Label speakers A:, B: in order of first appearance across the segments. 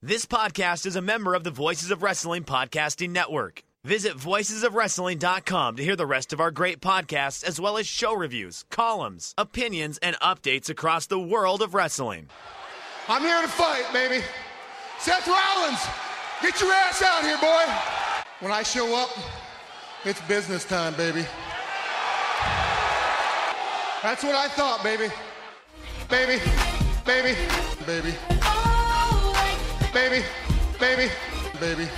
A: This podcast is a member of the Voices of Wrestling Podcasting Network. Visit voicesofwrestling.com to hear the rest of our great podcasts, as well as show reviews, columns, opinions, and updates across the world of wrestling.
B: I'm here to fight, baby. Seth Rollins, get your ass out here, boy. When I show up, it's business time, baby. That's what I thought, baby. Baby, baby, baby. Baby, baby, baby.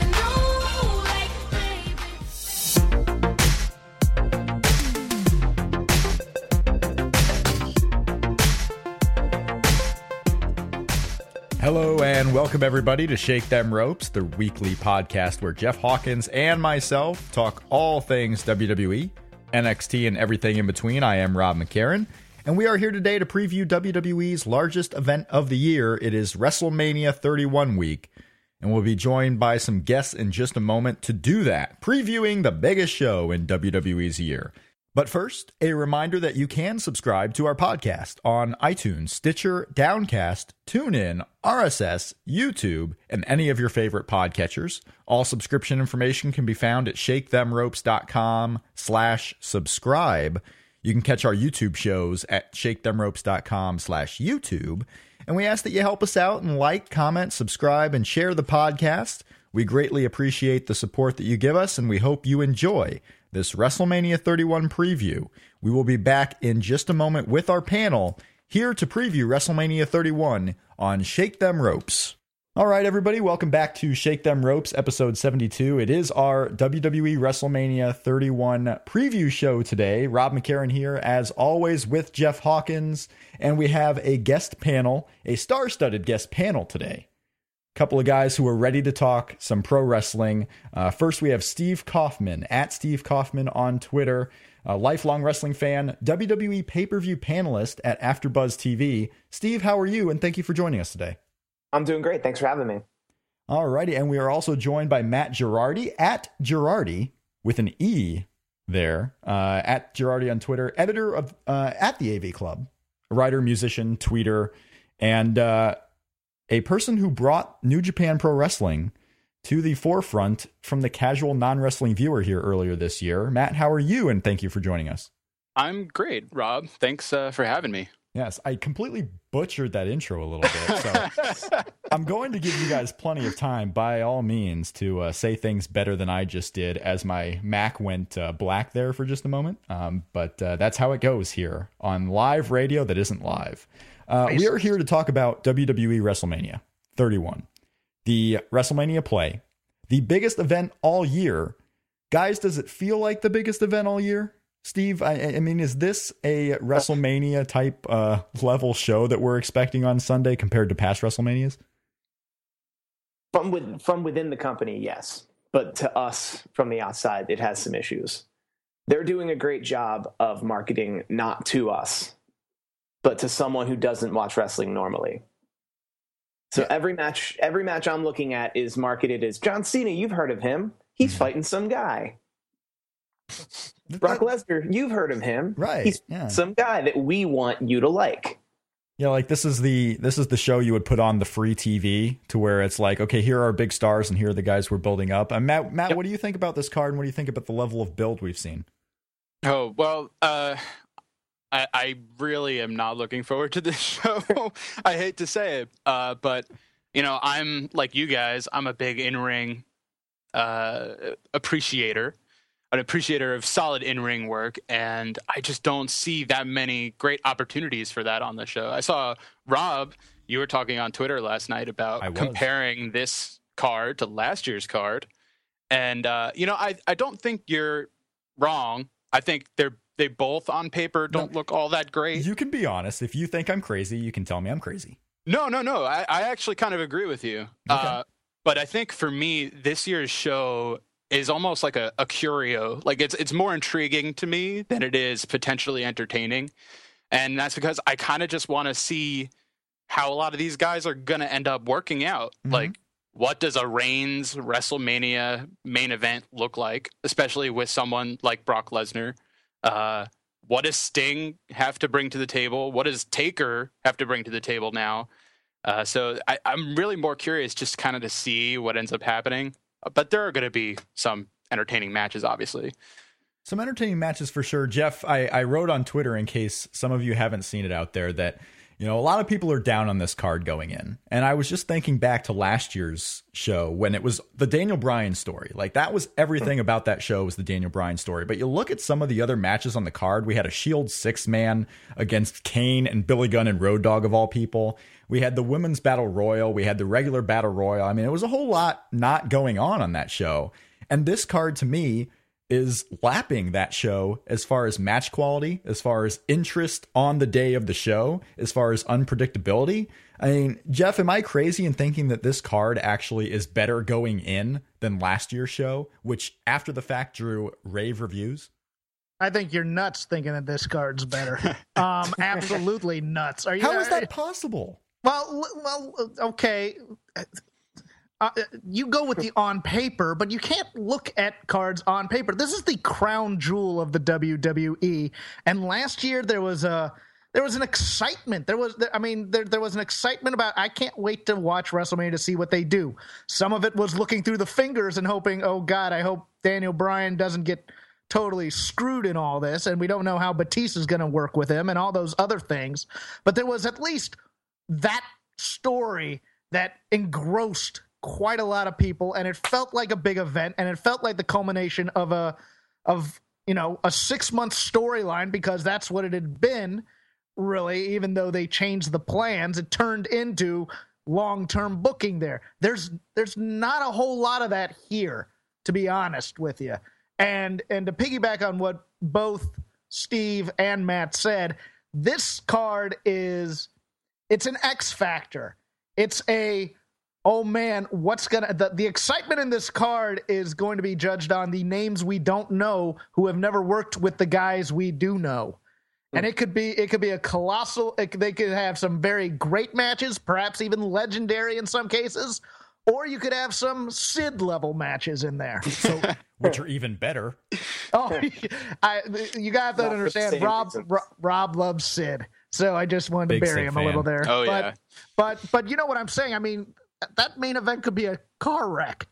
C: Hello and welcome everybody to Shake Them Ropes, the weekly podcast where Jeff Hawkins and myself talk all things WWE, NXT, and everything in between. I am Rob McCarran, and we are here today to preview WWE's largest event of the year. It is WrestleMania 31 week, and we'll be joined by some guests in just a moment to do that, previewing the biggest show in WWE's year. But first, a reminder that you can subscribe to our podcast on iTunes, Stitcher, Downcast, TuneIn, RSS, YouTube, and any of your favorite podcatchers. All subscription information can be found at shakethemropes.com slash subscribe. You can catch our YouTube shows at shakethemropes.com slash YouTube. And we ask that you help us out and like, comment, subscribe, and share the podcast. We greatly appreciate the support that you give us, and we hope you enjoy this WrestleMania 31 preview. We will be back in just a moment with our panel here to preview WrestleMania 31 on Shake Them Ropes. All right, everybody, welcome back to Shake Them Ropes, episode 72. It is our WWE WrestleMania 31 preview show today. Rob McCarran here, as always, with Jeff Hawkins, and we have a guest panel, a star studded guest panel today A couple of guys who are ready to talk some pro wrestling. Uh, first, we have Steve Kaufman at Steve Kaufman on Twitter, a lifelong wrestling fan, WWE pay per view panelist at AfterBuzz TV. Steve, how are you? And thank you for joining us today.
D: I'm doing great. Thanks for having me.
C: All righty, and we are also joined by Matt Gerardi at Gerardi with an E there uh, at Gerardi on Twitter, editor of uh, at the AV Club, writer, musician, tweeter, and uh, a person who brought New Japan Pro Wrestling to the forefront from the casual non wrestling viewer here earlier this year. Matt, how are you? And thank you for joining us.
E: I'm great, Rob. Thanks uh, for having me.
C: Yes, I completely butchered that intro a little bit. So I'm going to give you guys plenty of time, by all means, to uh, say things better than I just did as my Mac went uh, black there for just a moment. Um, but uh, that's how it goes here on live radio that isn't live. Uh, we are here to talk about WWE WrestleMania 31, the WrestleMania play, the biggest event all year. Guys, does it feel like the biggest event all year? Steve, I, I mean, is this a WrestleMania type uh, level show that we're expecting on Sunday compared to past WrestleManias?
D: From with, from within the company, yes, but to us from the outside, it has some issues. They're doing a great job of marketing not to us, but to someone who doesn't watch wrestling normally. So every match, every match I'm looking at is marketed as John Cena. You've heard of him? He's mm-hmm. fighting some guy. Brock Lesnar, you've heard of him,
C: right?
D: He's
C: yeah.
D: some guy that we want you to like.
C: Yeah, like this is the this is the show you would put on the free TV to where it's like, okay, here are our big stars and here are the guys we're building up. And Matt, Matt, yep. what do you think about this card and what do you think about the level of build we've seen?
E: Oh well, uh, I, I really am not looking forward to this show. I hate to say it, uh, but you know, I'm like you guys. I'm a big in ring uh, appreciator, an appreciator of solid in ring work, and I just don't see that many great opportunities for that on the show. I saw Rob. You were talking on Twitter last night about comparing this card to last year's card, and uh, you know, I I don't think you're wrong. I think they're they both on paper don't no, look all that great.
C: You can be honest. If you think I'm crazy, you can tell me I'm crazy.
E: No, no, no. I, I actually kind of agree with you. Okay. Uh, but I think for me, this year's show is almost like a, a curio. Like it's it's more intriguing to me than it is potentially entertaining. And that's because I kind of just want to see how a lot of these guys are going to end up working out. Mm-hmm. Like, what does a Reigns WrestleMania main event look like, especially with someone like Brock Lesnar? Uh, what does Sting have to bring to the table? What does Taker have to bring to the table now? Uh, so I, am really more curious just kind of to see what ends up happening. But there are going to be some entertaining matches, obviously.
C: Some entertaining matches for sure. Jeff, I, I wrote on Twitter in case some of you haven't seen it out there that you know, a lot of people are down on this card going in. And I was just thinking back to last year's show when it was the Daniel Bryan story. Like that was everything hmm. about that show was the Daniel Bryan story. But you look at some of the other matches on the card, we had a Shield six man against Kane and Billy Gunn and Road Dog of all people. We had the women's battle royal, we had the regular battle royal. I mean, it was a whole lot not going on on that show. And this card to me is lapping that show as far as match quality, as far as interest on the day of the show, as far as unpredictability. I mean, Jeff, am I crazy in thinking that this card actually is better going in than last year's show, which after the fact drew rave reviews?
F: I think you're nuts thinking that this card's better. um, absolutely nuts. Are you?
C: How is that possible?
F: Well, well, okay uh, you go with the on paper, but you can't look at cards on paper. This is the crown jewel of the WWE. And last year there was a there was an excitement. There was, I mean, there there was an excitement about. I can't wait to watch WrestleMania to see what they do. Some of it was looking through the fingers and hoping, oh God, I hope Daniel Bryan doesn't get totally screwed in all this, and we don't know how Batista is going to work with him and all those other things. But there was at least that story that engrossed quite a lot of people, and it felt like a big event, and it felt like the culmination of a of you know a six month storyline because that's what it had been. Really, even though they changed the plans, it turned into long term booking. There, there's there's not a whole lot of that here, to be honest with you. And and to piggyback on what both Steve and Matt said, this card is it's an X factor. It's a oh man, what's gonna the, the excitement in this card is going to be judged on the names we don't know who have never worked with the guys we do know. And it could be it could be a colossal. It, they could have some very great matches, perhaps even legendary in some cases, or you could have some Sid level matches in there.
C: So, which are even better.
F: Oh, I, you got to understand. Rob, Rob, Rob loves Sid, so I just wanted Big to bury Sid him fan. a little there.
E: Oh
F: but,
E: yeah.
F: But but you know what I'm saying? I mean, that main event could be a car wreck.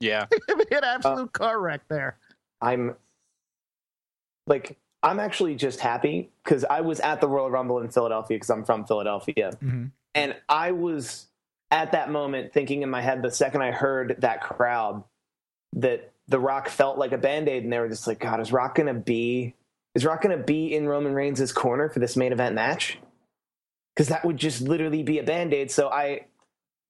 E: Yeah,
F: it could be an absolute uh, car wreck there.
D: I'm like I'm actually just happy because I was at the Royal Rumble in Philadelphia because I'm from Philadelphia, mm-hmm. and I was at that moment thinking in my head the second I heard that crowd that The Rock felt like a band aid, and they were just like, God, is Rock gonna be is Rock gonna be in Roman Reigns' corner for this main event match? Because that would just literally be a band aid. So I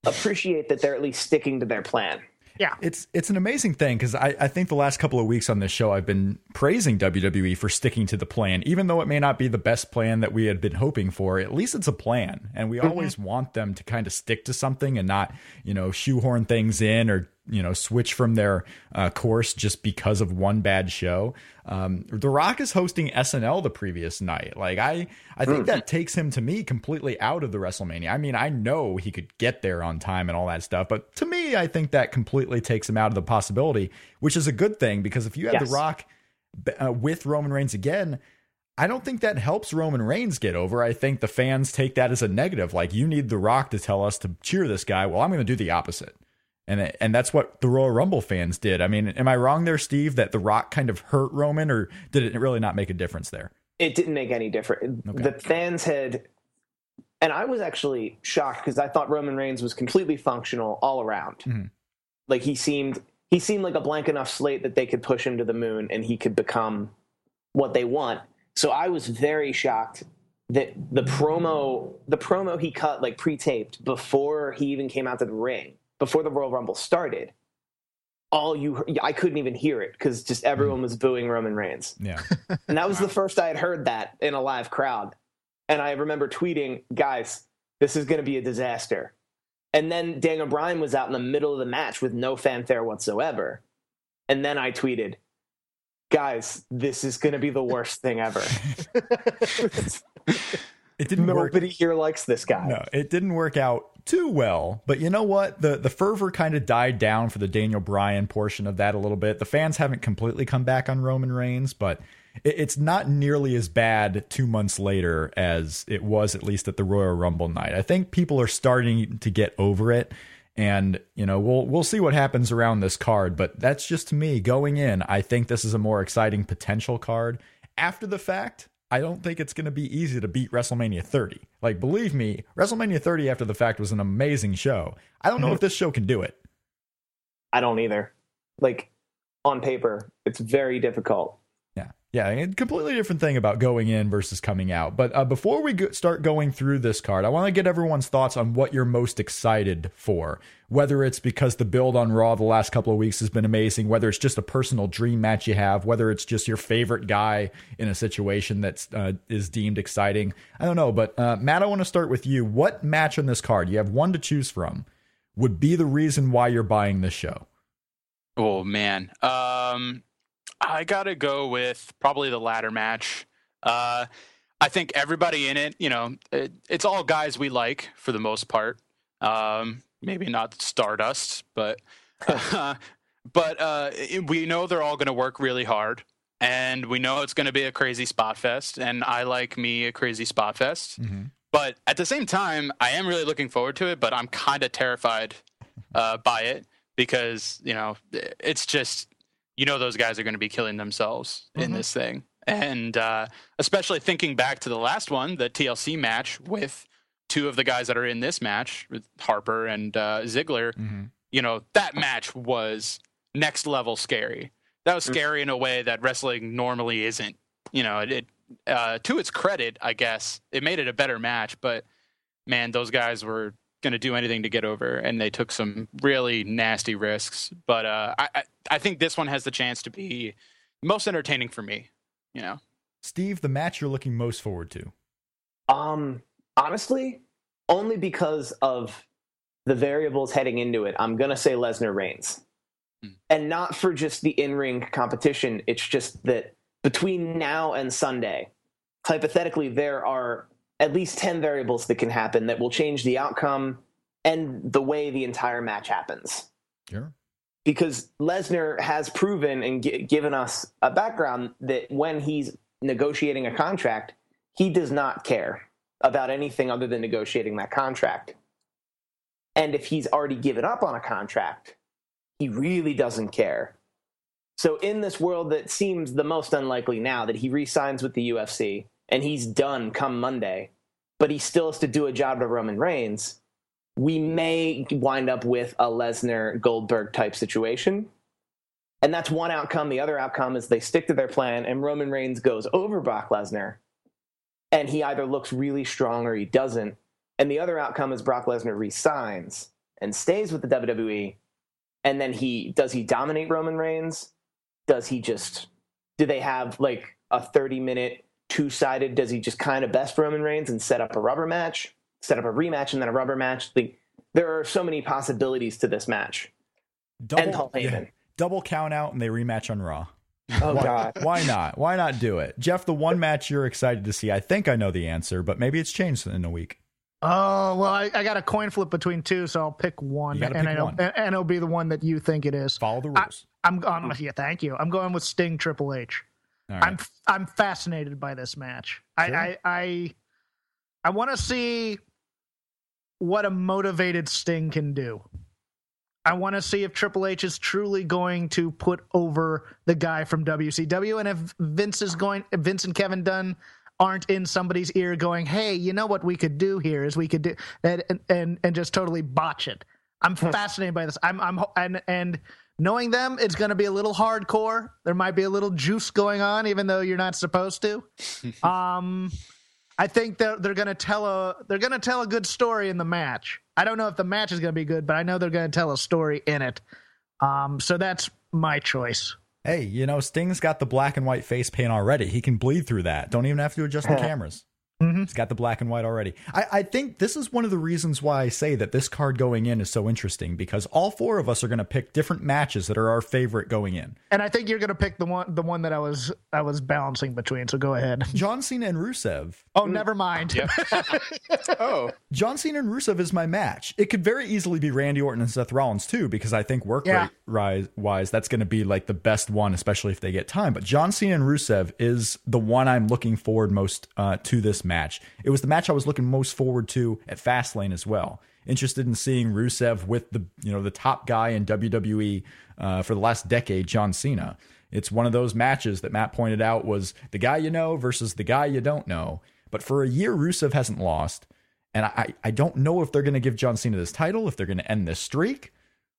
D: appreciate that they're at least sticking to their plan.
F: Yeah.
C: It's it's an amazing thing because I, I think the last couple of weeks on this show I've been praising WWE for sticking to the plan. Even though it may not be the best plan that we had been hoping for, at least it's a plan. And we mm-hmm. always want them to kind of stick to something and not, you know, shoehorn things in or you know switch from their uh, course just because of one bad show. Um, the Rock is hosting SNL the previous night. Like I, I think that takes him to me completely out of the WrestleMania. I mean, I know he could get there on time and all that stuff, but to me, I think that completely takes him out of the possibility, which is a good thing because if you have yes. the Rock uh, with Roman Reigns again. I don't think that helps Roman Reigns get over. I think the fans take that as a negative. Like, you need The Rock to tell us to cheer this guy. Well, I'm going to do the opposite and and that's what the Royal Rumble fans did. I mean, am I wrong there, Steve? That The Rock kind of hurt Roman, or did it really not make a difference there?
D: It didn't make any difference. Okay. The fans had, and I was actually shocked because I thought Roman Reigns was completely functional all around. Mm-hmm. Like he seemed he seemed like a blank enough slate that they could push him to the moon and he could become what they want. So I was very shocked that the promo the promo he cut like pre-taped before he even came out to the ring before the Royal Rumble started, all you I couldn't even hear it because just everyone mm. was booing Roman Reigns.
C: Yeah,
D: and that was wow. the first I had heard that in a live crowd. And I remember tweeting, guys, This is going to be a disaster. And then Daniel Bryan was out in the middle of the match with no fanfare whatsoever. And then I tweeted, guys, this is going to be the worst thing ever.
C: It didn't work.
D: Nobody here likes this guy.
C: No, it didn't work out too well. But you know what? The the fervor kind of died down for the Daniel Bryan portion of that a little bit. The fans haven't completely come back on Roman Reigns, but it, it's not nearly as bad two months later as it was at least at the Royal Rumble night. I think people are starting to get over it. And you know we'll we'll see what happens around this card, but that's just me going in. I think this is a more exciting potential card. After the fact, I don't think it's going to be easy to beat WrestleMania 30. Like, believe me, WrestleMania 30 after the fact was an amazing show. I don't know if this show can do it.
D: I don't either. Like, on paper, it's very difficult.
C: Yeah. A completely different thing about going in versus coming out. But uh, before we go- start going through this card, I want to get everyone's thoughts on what you're most excited for. Whether it's because the build on Raw the last couple of weeks has been amazing, whether it's just a personal dream match you have, whether it's just your favorite guy in a situation that uh, is deemed exciting. I don't know. But uh, Matt, I want to start with you. What match on this card, you have one to choose from, would be the reason why you're buying this show?
E: Oh man, um, I gotta go with probably the ladder match. Uh, I think everybody in it, you know, it, it's all guys we like for the most part. Um, maybe not Stardust, but uh, but uh, we know they're all going to work really hard, and we know it's going to be a crazy spot fest. And I like me a crazy spot fest. But at the same time, I am really looking forward to it. But I'm kind of terrified uh, by it because you know it's just you know those guys are going to be killing themselves in this thing, and uh, especially thinking back to the last one, the TLC match with two of the guys that are in this match, with Harper and uh, Ziggler. You know that match was next level scary. That was scary in a way that wrestling normally isn't. You know, it, it uh, to its credit, I guess it made it a better match, but man, those guys were going to do anything to get over, and they took some really nasty risks. But uh, I, I, I think this one has the chance to be most entertaining for me. You know,
C: Steve, the match you're looking most forward to.
D: Um, honestly, only because of the variables heading into it, I'm gonna say Lesnar Reigns, and not for just the in-ring competition. It's just that between now and Sunday, hypothetically, there are at least ten variables that can happen that will change the outcome and the way the entire match happens
C: Sure.
D: because Lesnar has proven and gi- given us a background that when he's negotiating a contract, he does not care about anything other than negotiating that contract. And if he's already given up on a contract, he really doesn't care. So, in this world that seems the most unlikely now that he re signs with the UFC and he's done come Monday, but he still has to do a job to Roman Reigns, we may wind up with a Lesnar Goldberg type situation. And that's one outcome. The other outcome is they stick to their plan and Roman Reigns goes over Brock Lesnar and he either looks really strong or he doesn't. And the other outcome is Brock Lesnar resigns and stays with the WWE. And then he does he dominate Roman Reigns? Does he just do they have like a 30 minute two sided? Does he just kind of best Roman Reigns and set up a rubber match, set up a rematch and then a rubber match? Like, there are so many possibilities to this match. And Paul Heyman.
C: double count out and they rematch on Raw.
D: Oh
C: Why,
D: God.
C: why not? Why not do it? Jeff, the one match you're excited to see, I think I know the answer, but maybe it's changed in a week.
F: Oh well, I, I got a coin flip between two, so I'll pick one,
C: You gotta
F: and
C: pick
F: I know,
C: one.
F: and, and it'll be the one that you think it is.
C: Follow the
F: I,
C: rules.
F: I'm going. Yeah, thank you. I'm going with Sting Triple H.
C: Right.
F: I'm I'm fascinated by this match.
C: Sure.
F: I I I, I want to see what a motivated Sting can do. I want to see if Triple H is truly going to put over the guy from WCW, and if Vince is going, if Vince and Kevin Dunn aren't in somebody's ear going, "Hey, you know what we could do here is we could do and and and just totally botch it." I'm hmm. fascinated by this. I'm I'm and and knowing them, it's going to be a little hardcore. There might be a little juice going on, even though you're not supposed to. um, I think they're they're going to tell a they're going to tell a good story in the match. I don't know if the match is going to be good, but I know they're going to tell a story in it. Um, so that's my choice.
C: Hey, you know, Sting's got the black and white face paint already. He can bleed through that. Don't even have to adjust the cameras.
F: Mm-hmm.
C: It's got the black and white already. I, I think this is one of the reasons why I say that this card going in is so interesting because all four of us are going to pick different matches that are our favorite going in.
F: And I think you're going to pick the one the one that I was I was balancing between. So go ahead.
C: John Cena and Rusev.
F: Oh, never mind.
E: Yep. oh,
C: John Cena and Rusev is my match. It could very easily be Randy Orton and Seth Rollins too, because I think work
F: Yeah.
C: rate wise, that's going to be like the best one, especially if they get time. But John Cena and Rusev is the one I'm looking forward most uh, to this match. It was the match I was looking most forward to at Fastlane as well. Interested in seeing Rusev with the you know the top guy in WWE uh, for the last decade, John Cena. It's one of those matches that Matt pointed out was the guy you know versus the guy you don't know. But for a year, Rusev hasn't lost. And I, I don't know if they're going to give John Cena this title, if they're going to end this streak,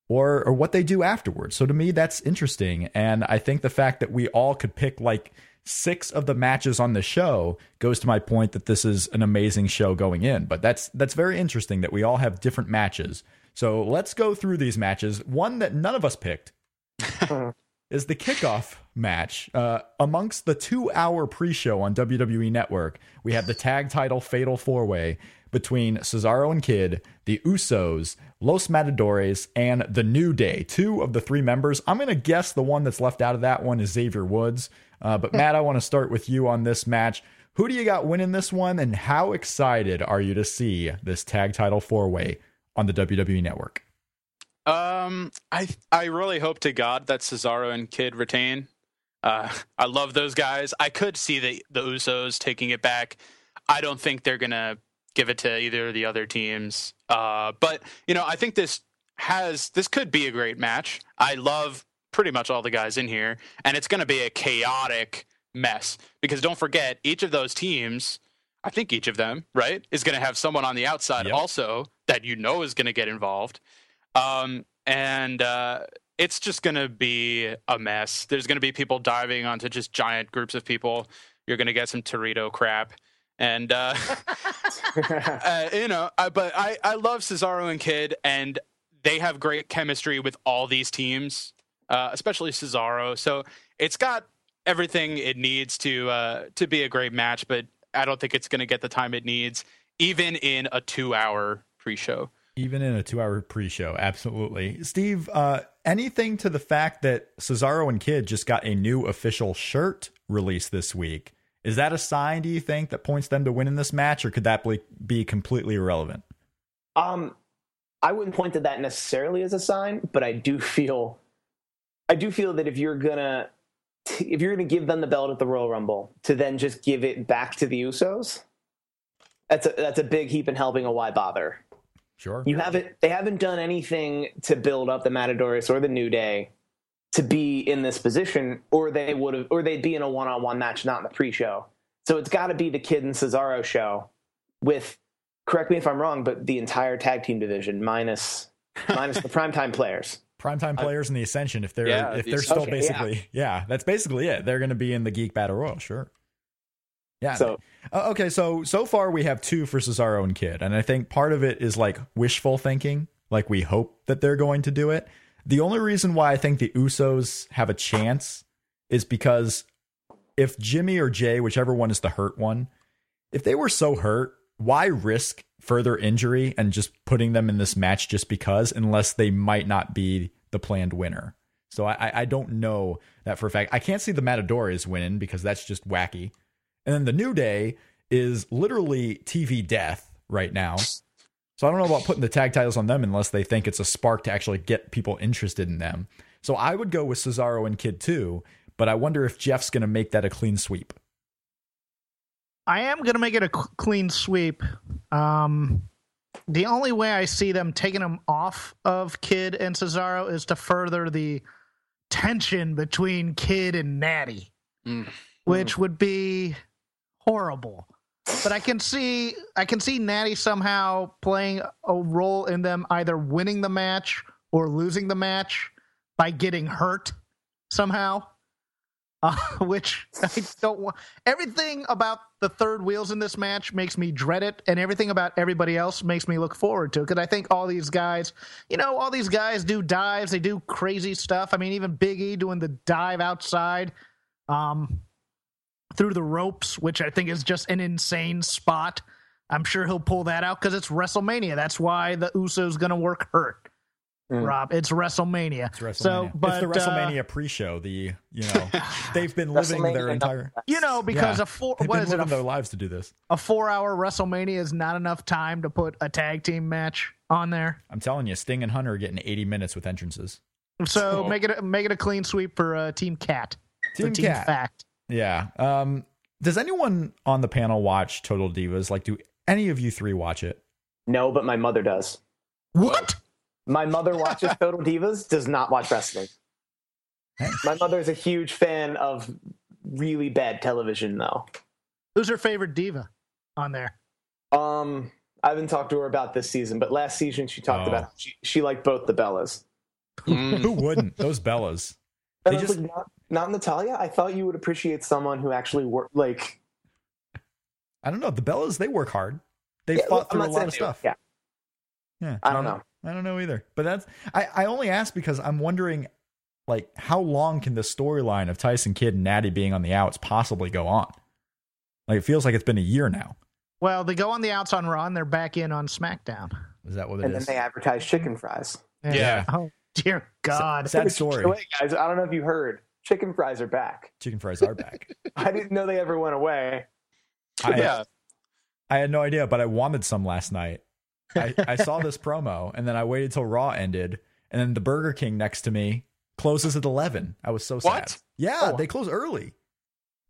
C: or or what they do afterwards. So to me, that's interesting. And I think the fact that we all could pick like six of the matches on the show goes to my point that this is an amazing show going in. But that's that's very interesting that we all have different matches. So let's go through these matches. One that none of us picked is the kickoff match uh, amongst the two-hour pre-show on WWE Network. We have the tag title Fatal Four Way between Cesaro and Kid, the Usos, Los Matadores, and the New Day. Two of the three members. I'm going to guess the one that's left out of that one is Xavier Woods. Uh, but Matt, I want to start with you on this match. Who do you got winning this one, and how excited are you to see this tag title four-way on the WWE Network?
E: Um, I I really hope to God that Cesaro and Kid retain. Uh, I love those guys. I could see the the Usos taking it back. I don't think they're gonna give it to either of the other teams. Uh, but you know, I think this has this could be a great match. I love pretty much all the guys in here, and it's gonna be a chaotic mess because don't forget each of those teams. I think each of them, right, is going to have someone on the outside
C: Yep.
E: also that you know is going to get involved. Um, and uh, it's just going to be a mess. There's going to be people diving onto just giant groups of people. You're going to get some Torito crap. And, uh, uh, you know, I, but I, I love Cesaro and Kid, and they have great chemistry with all these teams, uh, especially Cesaro. So it's got everything it needs to uh, to be a great match, but I don't think it's going to get the time it needs, even in a two hour pre show.
C: Even in a two hour pre show, absolutely. Steve, uh, anything to the fact that Cesaro and Kid just got a new official shirt released this week? Is that a sign, do you think, that points them to winning this match, or could that be- be completely irrelevant?
D: Um, I wouldn't point to that necessarily as a sign, but I do feel, I do feel that if you're gonna, if you're gonna give them the belt at the Royal Rumble, to then just give it back to the Usos, that's a that's a big heap in helping. A why bother?
C: Sure.
D: You haven't, they haven't done anything to build up the Matadors or the New Day to be in this position, or they would have, or they'd be in a one-on-one match, not in the pre-show. So it's got to be the Kid and Cesaro show with, correct me if I'm wrong, but the entire tag team division minus minus the primetime players.
C: Primetime players in the Ascension, if they're
E: Yeah,
C: if
E: the
C: they're still
D: Okay, yeah.
C: basically yeah. that's basically it. They're going to be in the Geek Battle Royal, sure. Yeah.
D: So
C: Uh, okay, so so far we have two for Cesaro and Kid, and I think part of it is like wishful thinking, like we hope that they're going to do it. The only reason why I think the Usos have a chance is because if Jimmy or Jay, whichever one is the hurt one, if they were so hurt, why risk further injury and just putting them in this match just because, unless they might not be the planned winner? So I, I- don't know that for a fact. I can't see the Matadores winning because that's just wacky. And then the New Day is literally TV death right now. So I don't know about putting the tag titles on them unless they think it's a spark to actually get people interested in them. So I would go with Cesaro and Kid too, but I wonder if Jeff's going to make that a clean sweep.
F: I am going to make it a clean sweep. Um, the only way I see them taking them off of Kid and Cesaro is to further the tension between Kid and Natty,
E: Mm.
F: which would be horrible. But I can see I can see Natty somehow playing a role in them either winning the match or losing the match by getting hurt somehow. Uh, which I don't want. Everything about the third wheels in this match makes me dread it, and everything about everybody else makes me look forward to it. Because I think all these guys, you know, all these guys do dives, they do crazy stuff. I mean, even Big E doing the dive outside. Um, through the ropes, which I think is just an insane spot. I'm sure he'll pull that out because it's WrestleMania. That's why the Usos going to work hurt.
D: Mm.
F: Rob, it's WrestleMania.
C: It's WrestleMania.
F: So, but
C: it's the
F: uh,
C: WrestleMania pre-show. The you know they've been living their entire
F: you know, because
C: Yeah.
F: a four
C: they've
F: what
C: been
F: is it?
C: living
F: A,
C: their lives to do this.
F: a four hour WrestleMania is not enough time to put a tag team match on there.
C: I'm telling you, Sting and Hunter are getting 80 minutes with entrances.
F: So
E: Cool.
F: make it a, make it a clean sweep for uh, Team Cat. For
C: Team
F: Team
C: Cat.
F: Fact.
C: Yeah. Um, does anyone on the panel watch Total Divas? Like, do any of you three watch it?
D: No, but my mother does.
F: What?
D: My mother watches Total Divas, does not watch wrestling. My mother is a huge fan of really bad television, though.
F: Who's her favorite diva on there?
D: Um, I haven't talked to her about this season, but last season she talked
C: Oh.
D: about she, she liked both the Bellas.
E: Mm.
C: Who wouldn't? Those Bellas.
D: And
C: They just-
D: like, not, not Natalya. I thought you would appreciate someone who actually worked. Like,
C: I don't know. The Bellas, they work hard. They
D: yeah,
C: fought through a lot of
D: they-
C: stuff.
D: Yeah,
C: Yeah,
D: I don't know.
C: I don't know either. But that's I, I only ask because I'm wondering like how long can the storyline of Tyson Kidd and Natty being on the outs possibly go on? Like it feels like it's been a year now.
F: Well, they go on the outs on Raw and they're back in on SmackDown.
C: Is that what it
D: and then
C: is?
D: they advertise chicken fries.
E: Yeah.
F: Oh dear God.
C: Sad story.
D: Wait, guys, I don't know if you heard. Chicken fries are back.
C: Chicken fries are back.
D: I didn't know they ever went away.
C: I,
E: yeah.
C: I had no idea, but I wanted some last night. I, I saw this promo and then I waited till Raw ended, and then the Burger King next to me closes at eleven. I was so sad.
E: What?
C: Yeah,
D: Oh.
C: they close early.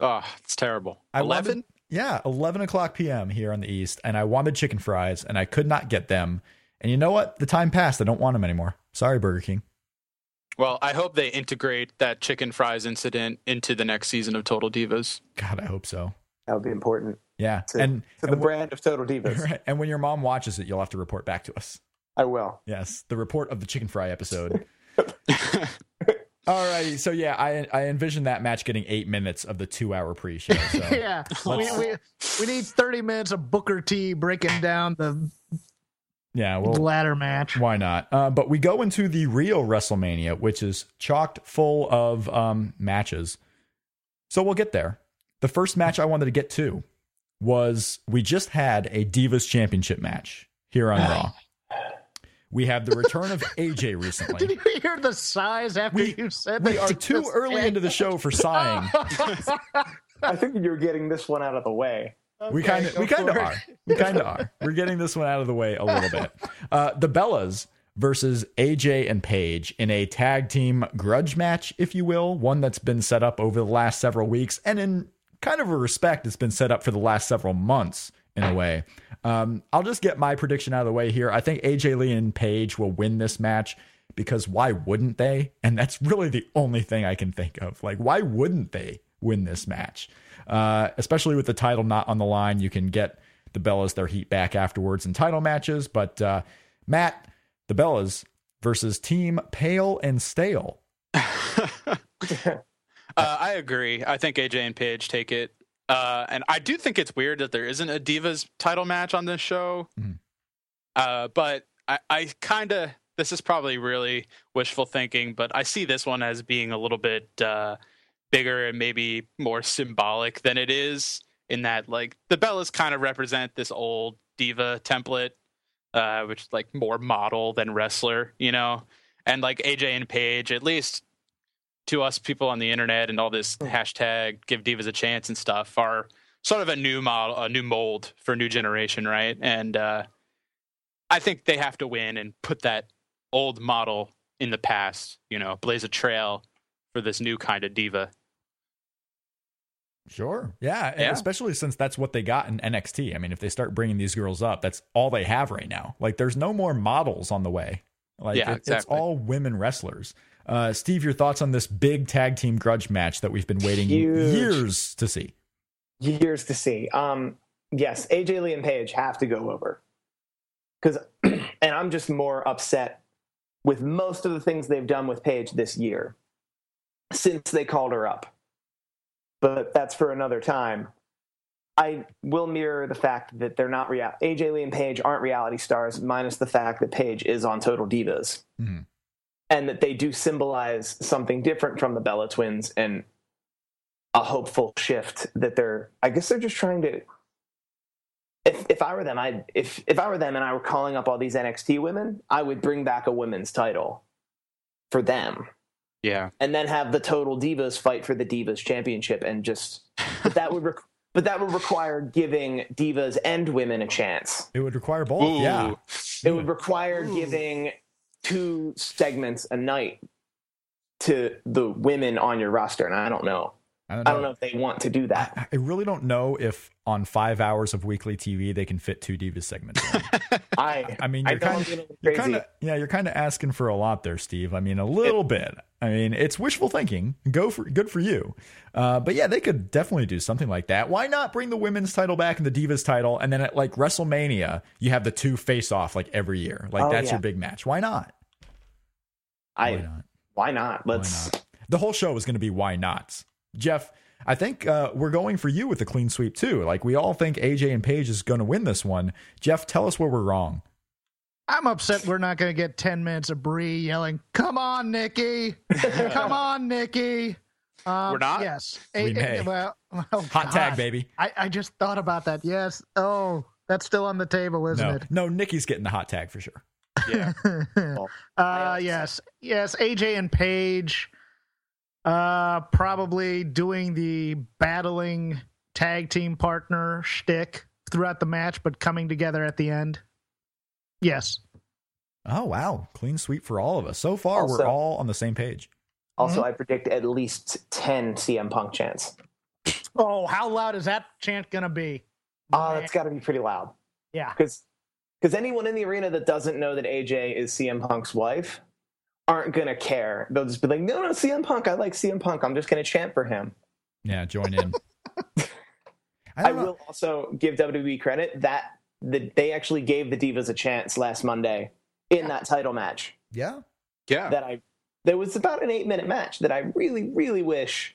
E: Oh, it's terrible. Eleven.
C: yeah, eleven o'clock p.m. here on the east, and I wanted chicken fries, and I could not get them. And you know what? The time passed. I don't want them anymore. Sorry, Burger King.
E: Well, I hope they integrate that chicken fries incident into the next season of Total Divas.
C: God, I hope so.
D: That would be important
C: Yeah,
D: to,
C: and
D: to the
C: and,
D: brand of Total Divas.
C: right, and when your mom watches it, you'll have to report back to us.
D: I will.
C: Yes, the report of the chicken fry episode. Alrighty, so yeah, I I envision that match getting eight minutes of the two hour pre show. So
F: yeah. We, we, we need 30 minutes of Booker T breaking down the
C: yeah, well,
F: ladder match.
C: Why not? Uh, but we go into the real WrestleMania, which is chocked full of um, matches. So we'll get there. The first match I wanted to get to was we just had a Divas Championship match here on Raw. We have the return of AJ recently.
F: Did you hear the sighs after
C: We,
F: you said
C: we
F: that
C: are too early
F: dead?
C: into the show for sighing.
D: I think you're getting this one out of the way.
C: we kind of we kind of are. We kind of are. We're getting this one out of the way a little bit. Uh, the Bellas versus AJ and Paige in a tag team grudge match, if you will, one that's been set up over the last several weeks, and in kind of a respect, it's been set up for the last several months in a way. Um, I'll just get my prediction out of the way here. I think AJ Lee and Paige will win this match because why wouldn't they? And that's really the only thing I can think of. Like, why wouldn't they win this match? Uh, especially with the title not on the line, you can get the Bellas their heat back afterwards in title matches. But uh, Matt, the Bellas versus Team Pale and Stale.
E: Uh, I agree. I think AJ and Paige take it. Uh, and I do think it's weird that there isn't a Divas title match on this show.
C: Mhm.
E: Uh, but I, I kind of, this is probably really wishful thinking, but I see this one as being a little bit uh, bigger and maybe more symbolic than it is, in that, like, the Bellas kind of represent this old Diva template, uh, which is like more model than wrestler, you know? And like AJ and Paige, at least to us people on the internet and all this hashtag give divas a chance and stuff are sort of a new model a new mold for a new generation right and uh i think they have to win and put that old model in the past you know blaze a trail for this new kind of diva
C: Sure. Yeah,
E: Yeah.
C: Especially since that's what they got in NXT. I mean, if they start bringing these girls up, that's all they have right now. Like, there's no more models on the way. Like,
E: Yeah,
C: it- it's all women wrestlers. Uh, Steve, your thoughts on this big tag team grudge match that we've been waiting
D: Huge.
C: years to see?
D: Years to see. Um, yes, AJ Lee and Paige have to go over. Because, and I'm just more upset with most of the things they've done with Paige this year since they called her up. But that's for another time. I will mirror the fact that they're not real. AJ Lee and Paige aren't reality stars, minus the fact that Paige is on Total Divas.
C: Mhm.
D: And that they do symbolize something different from the Bella twins. And a hopeful shift that they're. I guess they're just trying to. If if I were them, I if if I were them and I were calling up all these NXT women, I would bring back a women's title for them,
E: Yeah.
D: and then have the Total Divas fight for the Divas Championship, and just but that would. Rec- but that would require giving divas and women a chance.
C: It would require both.
E: Ooh.
C: Yeah.
D: It would require giving two segments a night to the women on your roster, and I don't know.
C: I don't know.
D: I don't know if they want to do that.
C: I really don't know if on five hours of weekly TV they can fit two divas segments. in.
D: I
C: I mean, you're kind of,
D: getting
C: you're
D: crazy.
C: kind of, yeah, you're kind of asking for a lot there, Steve. I mean, a little bit. I mean, it's wishful thinking. Go for good for you. Uh, but yeah, they could definitely do something like that. Why not bring the women's title back and the divas title, and then at like WrestleMania, you have the two face off like every year. Like
D: Oh,
C: that's
D: yeah.
C: your big match. Why not?
D: I
C: Why not?
D: why not? Let's.
C: not? The whole show is going to be why not, Jeff, I think uh, we're going for you with the clean sweep too. Like we all think AJ and Paige is going to win this one. Jeff, tell us where we're wrong.
F: I'm upset we're not going to get 10 minutes of Brie yelling, Come on, Nikki. Come on, Nikki. Um,
E: We're not?
F: Yes.
C: We
F: eh,
C: may.
F: well, oh,
C: Hot tag, baby.
F: I, I just thought about that. Yes. Oh, that's still on the table, isn't
C: No,
F: it?
C: no, Nikki's getting the hot tag for sure.
E: Yeah.
F: Uh, yes, yes. AJ and Paige, uh, probably doing the battling tag team partner shtick throughout the match, but coming together at the end. Yes.
C: Oh wow, clean sweep for all of us. So far, we're all on the same page.
D: Also,
C: Mm-hmm.
D: I predict at least ten CM Punk chants.
F: Oh, how loud is that chant gonna be?
D: Oh, it's got to be pretty loud.
F: Yeah.
D: because because anyone in the arena that doesn't know that AJ is CM Punk's wife aren't gonna care. They'll just be like, "No, no, CM Punk. I like CM Punk. I'm just gonna chant for him."
C: Yeah, join in. I,
D: I, will also give WWE credit that the, they actually gave the Divas a chance last Monday in that title match.
C: Yeah,
E: Yeah.
D: That I there was about an eight minute match that I really, really wish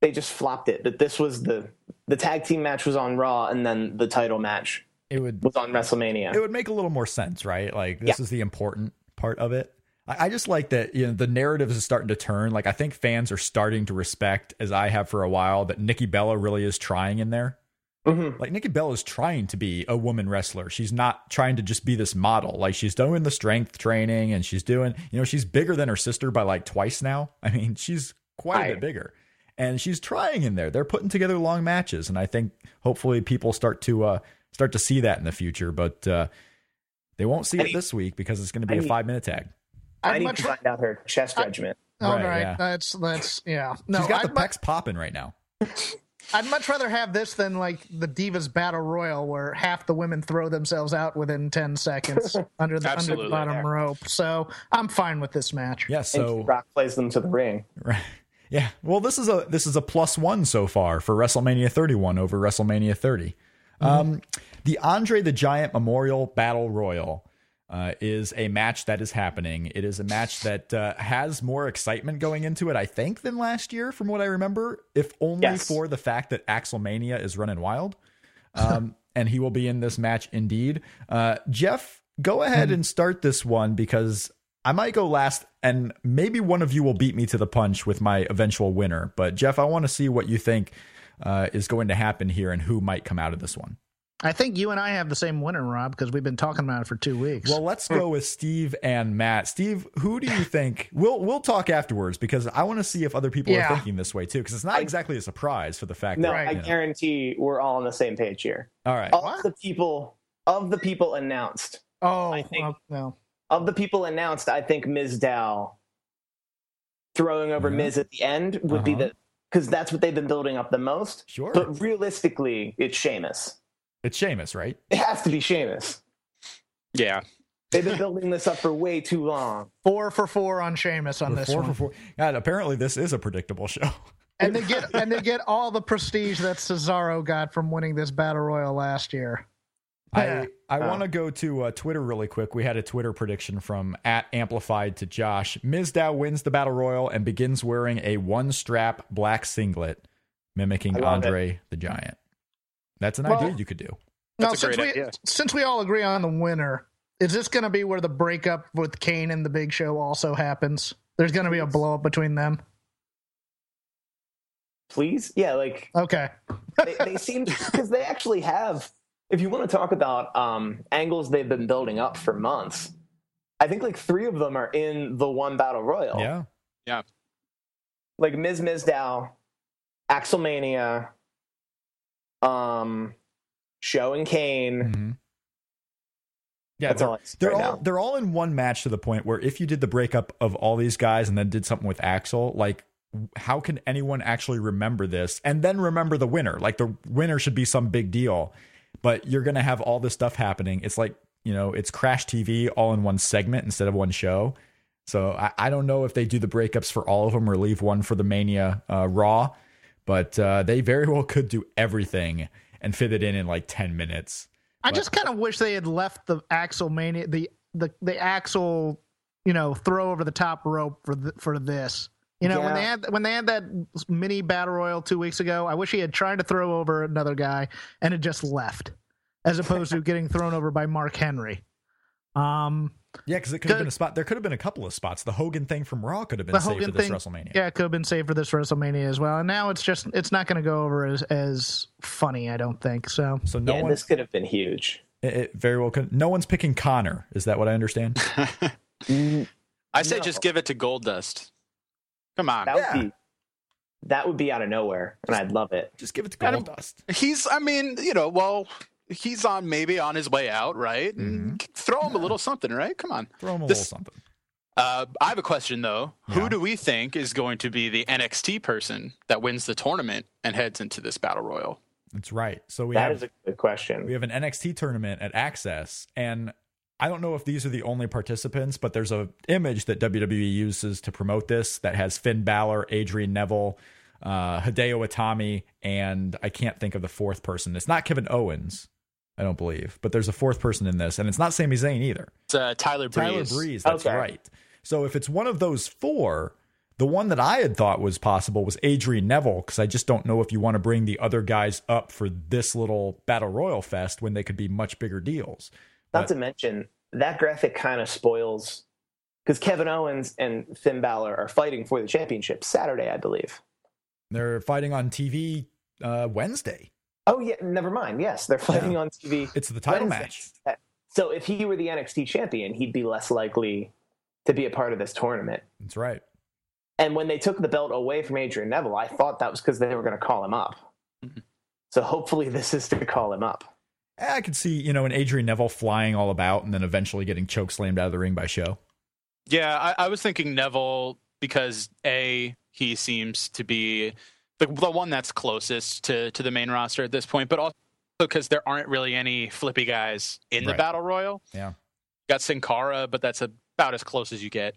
D: they just flopped it. That this was the the tag team match was on Raw and then the title match
C: it would
D: was on WrestleMania.
C: it would make a little more sense, right? Like this is the important part of it. I, I just like that you know the narrative is starting to turn. Like I think fans are starting to respect, as I have for a while, that Nikki Bella really is trying in there.
D: Mhm.
C: Like Nikki Bella is trying to be a woman wrestler. She's not trying to just be this model. Like she's doing the strength training and she's doing, you know, she's bigger than her sister by like twice now. I mean, she's quite a
D: I-
C: bit bigger. And she's trying in there. They're putting together long matches and I think hopefully people start to uh start to see that in the future, but uh they won't see
D: I
C: it
D: need-
C: this week because it's going to be
D: I
C: a
D: need-
C: 5 minute tag.
D: I
F: I'd
D: need
F: much
D: to find out her chest regiment.
F: All
C: Right,
F: right,
C: yeah.
F: that's that's yeah. No,
C: she's got
F: I'd,
C: the
F: mu-
C: pecs popping right now.
F: I'd much rather have this than like the Divas Battle Royal, where half the women throw themselves out within ten seconds under the under the
E: Absolutely.
F: bottom rope. So I'm fine with this match.
C: Yeah,
D: and
C: so
D: Rock plays them to the ring.
C: Right. Yeah. Well, this is a this is a plus one so far for WrestleMania 31 over WrestleMania 30. Um, the Andre the Giant Memorial Battle Royal uh, is a match that is happening. It is a match that uh, has more excitement going into it, I think, than last year, from what I remember. If only
D: Yes.
C: for the fact that Axelmania is running wild, um, and he will be in this match indeed. Uh, Jeff, go ahead and start this one because I might go last, and maybe one of you will beat me to the punch with my eventual winner. But Jeff, I want to see what you think uh, is going to happen here and who might come out of this one.
F: I think you and I have the same winner, Rob, because we've been talking about it for two weeks.
C: Well, let's go with Steve and Matt. Steve, who do you think? We'll we'll talk afterwards because I want to see if other people
F: Yeah.
C: are thinking this way too. Because it's not exactly a surprise for the fact
D: No,
C: that
D: I
C: know.
D: guarantee we're all on the same page here.
C: all right.
D: Of the people of the people announced,
F: oh,
D: I think-
F: well, no.
D: of the people announced, I think Mizdow throwing over
C: Yeah.
D: Miz at the end would be
C: Uh-huh.
D: the because that's what they've been building up the most.
C: Sure.
D: But realistically, it's Sheamus.
C: It's Sheamus, right?
D: It has to be Sheamus.
E: Yeah.
D: They've been building this up for way too long.
F: Four for four on Sheamus on
C: For
F: this
C: four
F: one.
C: for four. God, apparently this is a predictable show.
F: and they get and they get all the prestige that Cesaro got from winning this battle royal last year.
C: I I
D: Oh.
C: want to go to uh, Twitter really quick. We had a Twitter prediction from at Amplified to Josh. Mizdow wins the battle royal and begins wearing a one strap black singlet, mimicking
D: I love
C: Andre the Giant. That's an
F: Well-
C: idea you could do.
F: Now,
E: That's a
F: since
E: great
F: we
E: idea.
F: since we all agree on the winner, is this going to be where the breakup with Kane and the Big Show also happens? There's going to be a blow up between them.
D: please. Yeah, like
F: Okay.
D: they, they seem because they actually have. If you want to talk about um, angles they've been building up for months, I think like three of them are in the one battle royal.
C: Yeah, yeah.
D: like Ms. Mizdow, Axelmania, um, Show and Kane.
C: hmm Yeah,
D: That's
C: they're,
D: all
C: they're
D: right
C: all
D: now.
C: they're all in one match to the point where if you did the breakup of all these guys and then did something with Axel, like how can anyone actually remember this and then remember the winner? Like the winner should be some big deal, but you're gonna have all this stuff happening. It's like you know, it's Crash TV all in one segment instead of one show. So I, I don't know if they do the breakups for all of them or leave one for the Mania uh, Raw, but uh, they very well could do everything and fit it in in like ten minutes.
F: I just kind of wish they had left the Axelmania the the the Axel you know throw over the top rope for th- for this. You know when they had when they had that mini battle royal two weeks ago, I wish he had tried to throw over another guy and had just left, as opposed to getting thrown over by Mark Henry. Um,
C: Yeah, because it could have been a spot. There could have been a couple of spots. The Hogan thing from Raw could have been
F: the
C: saved
F: Hogan
C: for this
F: thing,
C: WrestleMania.
F: yeah, it could have been saved for this WrestleMania as well. And now it's just it's not going to go over as as funny. I don't think so.
C: So no
D: yeah,
C: one,
D: this could have been huge.
C: it, it very well could. No one's picking Connor. Is that what I understand?
E: I say
D: No.
E: just give it to Goldust. Come on.
D: That would
C: Yeah.
D: be that would be out of nowhere, and I'd love it.
C: Just give it to
E: Adam-
C: Goldust.
E: He's, I mean, you know, well, he's on maybe on his way out, right? And Throw him a little something, right? Come on.
C: Throw him a
E: This-
C: little something.
E: Uh, I have a question though.
C: Yeah.
E: Who do we think is going to be the NXT person that wins the tournament and heads into this battle royal?
C: That's right. So we
D: That
C: have
D: is a good question.
C: we have an NXT tournament at Axxess, and I don't know if these are the only participants, but there's a image that WWE uses to promote this that has Finn Balor, Adrian Neville, uh, Hideo Itami, and I can't think of the fourth person. It's not Kevin Owens, I don't believe, but there's a fourth person in this, and it's not Sami Zayn either.
E: It's uh, Tyler Breeze.
C: Tyler Breeze, that's
D: Okay.
C: right. So if it's one of those four, the one that I had thought was possible was Adrian Neville, because I just don't know if you want to bring the other guys up for this little battle royal fest when they could be much bigger deals.
D: Not
C: But-
D: to mention that graphic kind of spoils because Kevin Owens and Finn Balor are fighting for the championship Saturday, I believe.
C: They're fighting on TV uh, Wednesday.
D: Oh yeah, never mind. Yes, they're fighting
C: Yeah.
D: on TV.
C: It's the title
D: Wednesday.
C: match.
D: So if he were the NXT champion, he'd be less likely to be a part of this tournament.
C: That's right.
D: And when they took the belt away from Adrian Neville, I thought that was because they were going to call him up.
E: Mhm.
D: So hopefully this is to call him up.
C: I could see, you know, an Adrian Neville flying all about and then eventually getting choke slammed out of the ring by Show.
E: Yeah, I, I was thinking Neville because a he seems to be the, the one that's closest to to the main roster at this point, but also because there aren't really any flippy guys in the
C: Right.
E: battle royal.
C: Yeah.
E: Got Sin Cara, but that's about as close as you get.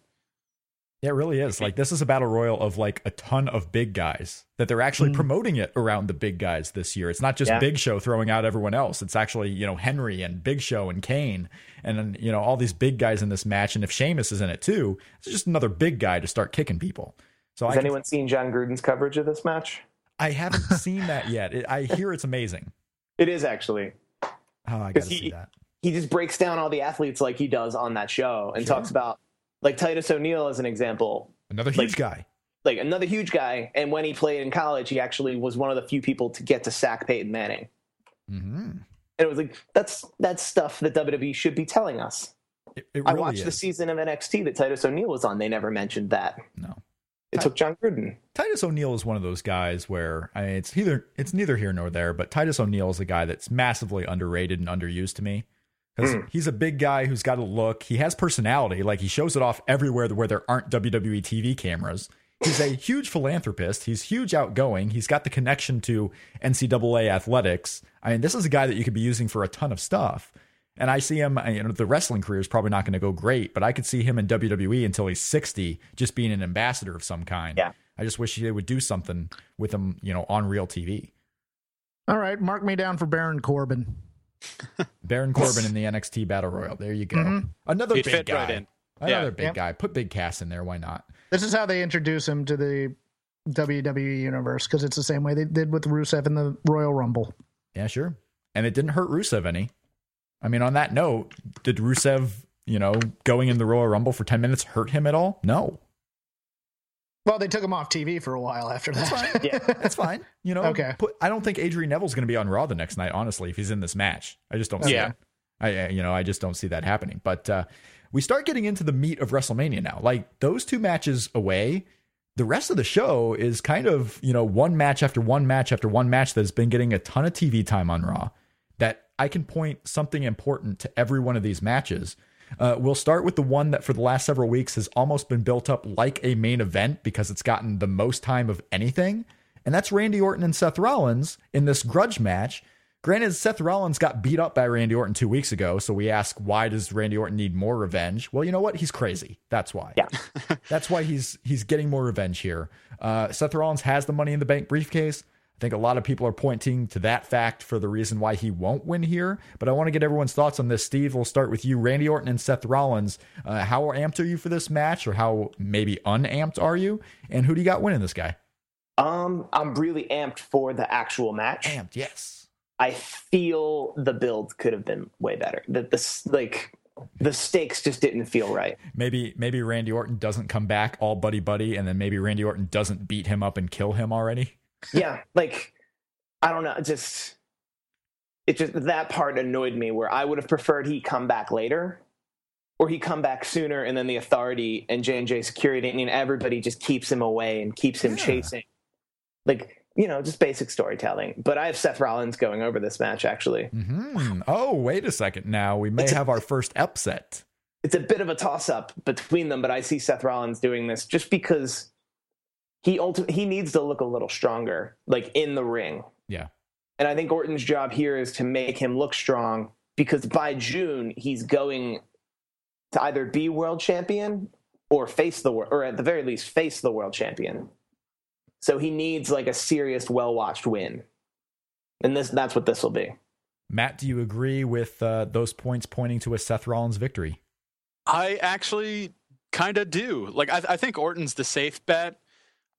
C: Yeah, it really is. Like this is a battle royal of like a ton of big guys that they're actually
F: Mm.
C: promoting it around the big guys this year. It's not just
D: Yeah.
C: Big Show throwing out everyone else. It's actually, you know, Henry and Big Show and Kane and then, you know, all these big guys in this match and if Sheamus is in it too, it's just another big guy to start kicking people. So
D: Has
C: I can-
D: anyone seen Jon Gruden's coverage of this match?
C: I haven't seen that yet. It, I hear it's amazing.
D: It is actually.
C: Oh, I got to
D: 'Cause
C: see that.
D: He just breaks down all the athletes like he does on that show and
C: Sure.
D: talks about like Titus O'Neil as an example.
C: Another huge
D: like-
C: guy.
D: Like another huge guy, and when he played in college, he actually was one of the few people to get to sack Peyton Manning.
C: Mm-hmm.
D: And it was like that's that's stuff that WWE should be telling us.
C: It, it
D: I
C: really
D: watched the season of NXT that Titus O'Neil was on. They never mentioned that.
C: No.
D: It took Jon Gruden.
C: Titus O'Neil is one of those guys where I mean, it's either it's neither here nor there, but Titus O'Neil is a guy that's massively underrated and underused to me because
D: Hmm.
C: he's a big guy who's got a look. He has personality, like he shows it off everywhere where there aren't WWE TV cameras. He's a huge philanthropist. He's huge outgoing. He's got the connection to NCAA athletics. I mean, this is a guy that you could be using for a ton of stuff. And I see him, you know, the wrestling career is probably not going to go great, but I could see him in WWE until he's 60, just being an ambassador of some kind.
D: Yeah.
C: I just wish they would do something with him, you know, on real TV.
F: All right, mark me down for Baron Corbin.
C: Baron Corbin in the NXT Battle Royal. There you go.
F: Mhm.
C: Another
E: He'd
C: big
E: fit
C: guy.
E: right in.
C: Another
E: Yeah.
C: big
F: Yep.
C: guy. Put Big Cass in there. Why not?
F: This is how they introduce him to the WWE universe because it's the same way they did with Rusev in the Royal Rumble.
C: Yeah, sure. And it didn't hurt Rusev any. I mean, on that note, did Rusev, you know, going in the Royal Rumble for 10 minutes hurt him at all? No.
F: Well, they took him off TV for a while after that.
D: Yeah.
C: That's fine. You know,
F: Okay.
C: Put, I don't think Adrian Neville's going to be on Raw the next night. Honestly, if he's in this match, I just don't see
E: Yeah.
C: that. I, I- you know, I just don't see that happening. But uh, we start getting into the meat of WrestleMania now. Like those two matches away, the rest of the show is kind of you know one match after one match after one match that has been getting a ton of TV time on Raw. I can point something important to every one of these matches. Uh, we'll start with the one that for the last several weeks has almost been built up like a main event because it's gotten the most time of anything. And that's Randy Orton and Seth Rollins in this grudge match. Granted, Seth Rollins got beat up by Randy Orton two weeks ago, so we ask, why does Randy Orton need more revenge? Well, you know what? He's crazy. That's why.
D: Yeah.
C: That's why he's he's getting more revenge here. Uh, Seth Rollins has the Money in the Bank briefcase. I think a lot of people are pointing to that fact for the reason why he won't win here. But I want to get everyone's thoughts on this. Steve, we'll start with you. Randy Orton and Seth Rollins. Uh, how amped are you for this match, or how maybe unamped are you? And who do you got winning this guy?
D: Um, I'm really amped for the actual match.
C: Amped, yes.
D: I feel the build could have been way better. That the like the stakes just didn't feel right.
C: Maybe maybe Randy Orton doesn't come back all buddy buddy, and then maybe Randy Orton doesn't beat him up and kill him already.
D: Yeah, like I don't know, just it just that part annoyed me where I would have preferred he come back later or he come back sooner and then the authority and J&J security and everybody just keeps him away and keeps him
C: Yeah.
D: chasing. Like, you know, just basic storytelling. But I have Seth Rollins going over this match actually.
C: Mm-hmm. Oh, wait a second. Now we may
D: It's a-
C: have our first upset.
D: it's a bit of a toss up between them, but I see Seth Rollins doing this just because he ultimately he needs to look a little stronger, like in the ring.
C: Yeah.
D: And I think Orton's job here is to make him look strong because by June he's going to either be world champion or face the world, or at the very least face the world champion. So he needs like a serious, well watched win, and this that's what this will be.
C: Matt, do you agree with uh, those points pointing to a Seth Rollins victory?
E: I actually kind of do. Like, I, I think Orton's the safe bet,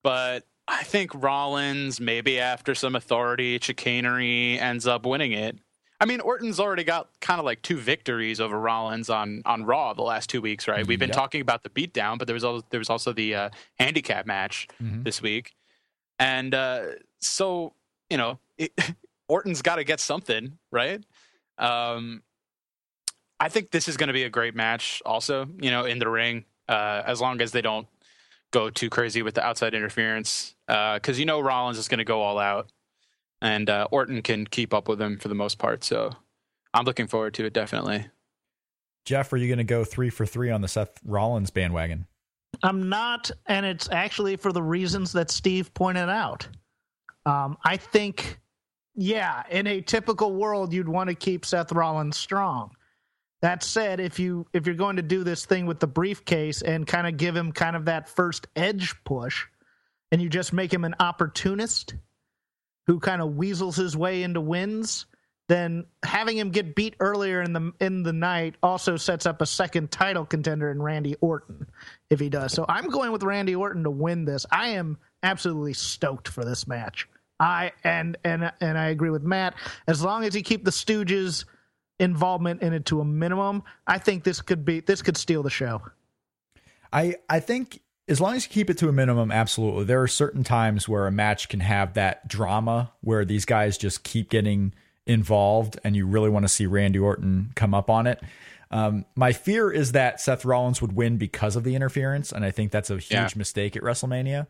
E: but I think Rollins, maybe after some authority chicanery, ends up winning it. I mean, Orton's already got kind of like two victories over Rollins on on Raw the last two weeks, right? We've been
C: Yep.
E: talking about the beatdown, but there was also, there was also the uh, handicap match
C: Mhm.
E: this week, and uh, so you know, it, Orton's got to get something, right? Um, I think this is going to be a great match. Also, you know, in the ring, uh, as long as they don't go too crazy with the outside interference, because you know Rollins is going to go all out, and uh, Orton can keep up with him for the most part. So, I'm looking forward to it definitely.
C: Jeff, are you going to go three for three on the Seth Rollins bandwagon?
F: I'm not, and it's actually for the reasons that Steve pointed out. Um, I think, yeah, in a typical world, you'd want to keep Seth Rollins strong. That said, if you if you're going to do this thing with the briefcase and kind of give him kind of that first edge push, and you just make him an opportunist who kind of weasels his way into wins, then having him get beat earlier in the in the night also sets up a second title contender in Randy Orton if he does. So I'm going with Randy Orton to win this. I am absolutely stoked for this match. I and and and I agree with Matt. As long as he keep the Stooges involvement in it to a minimum, I think this could be this could steal the show.
C: I I think as long as you keep it to a minimum, absolutely. There are certain times where a match can have that drama where these guys just keep getting involved, and you really want to see Randy Orton come up on it. Um, my fear is that Seth Rollins would win because of the interference, and I think that's a huge
E: Yeah.
C: mistake at WrestleMania.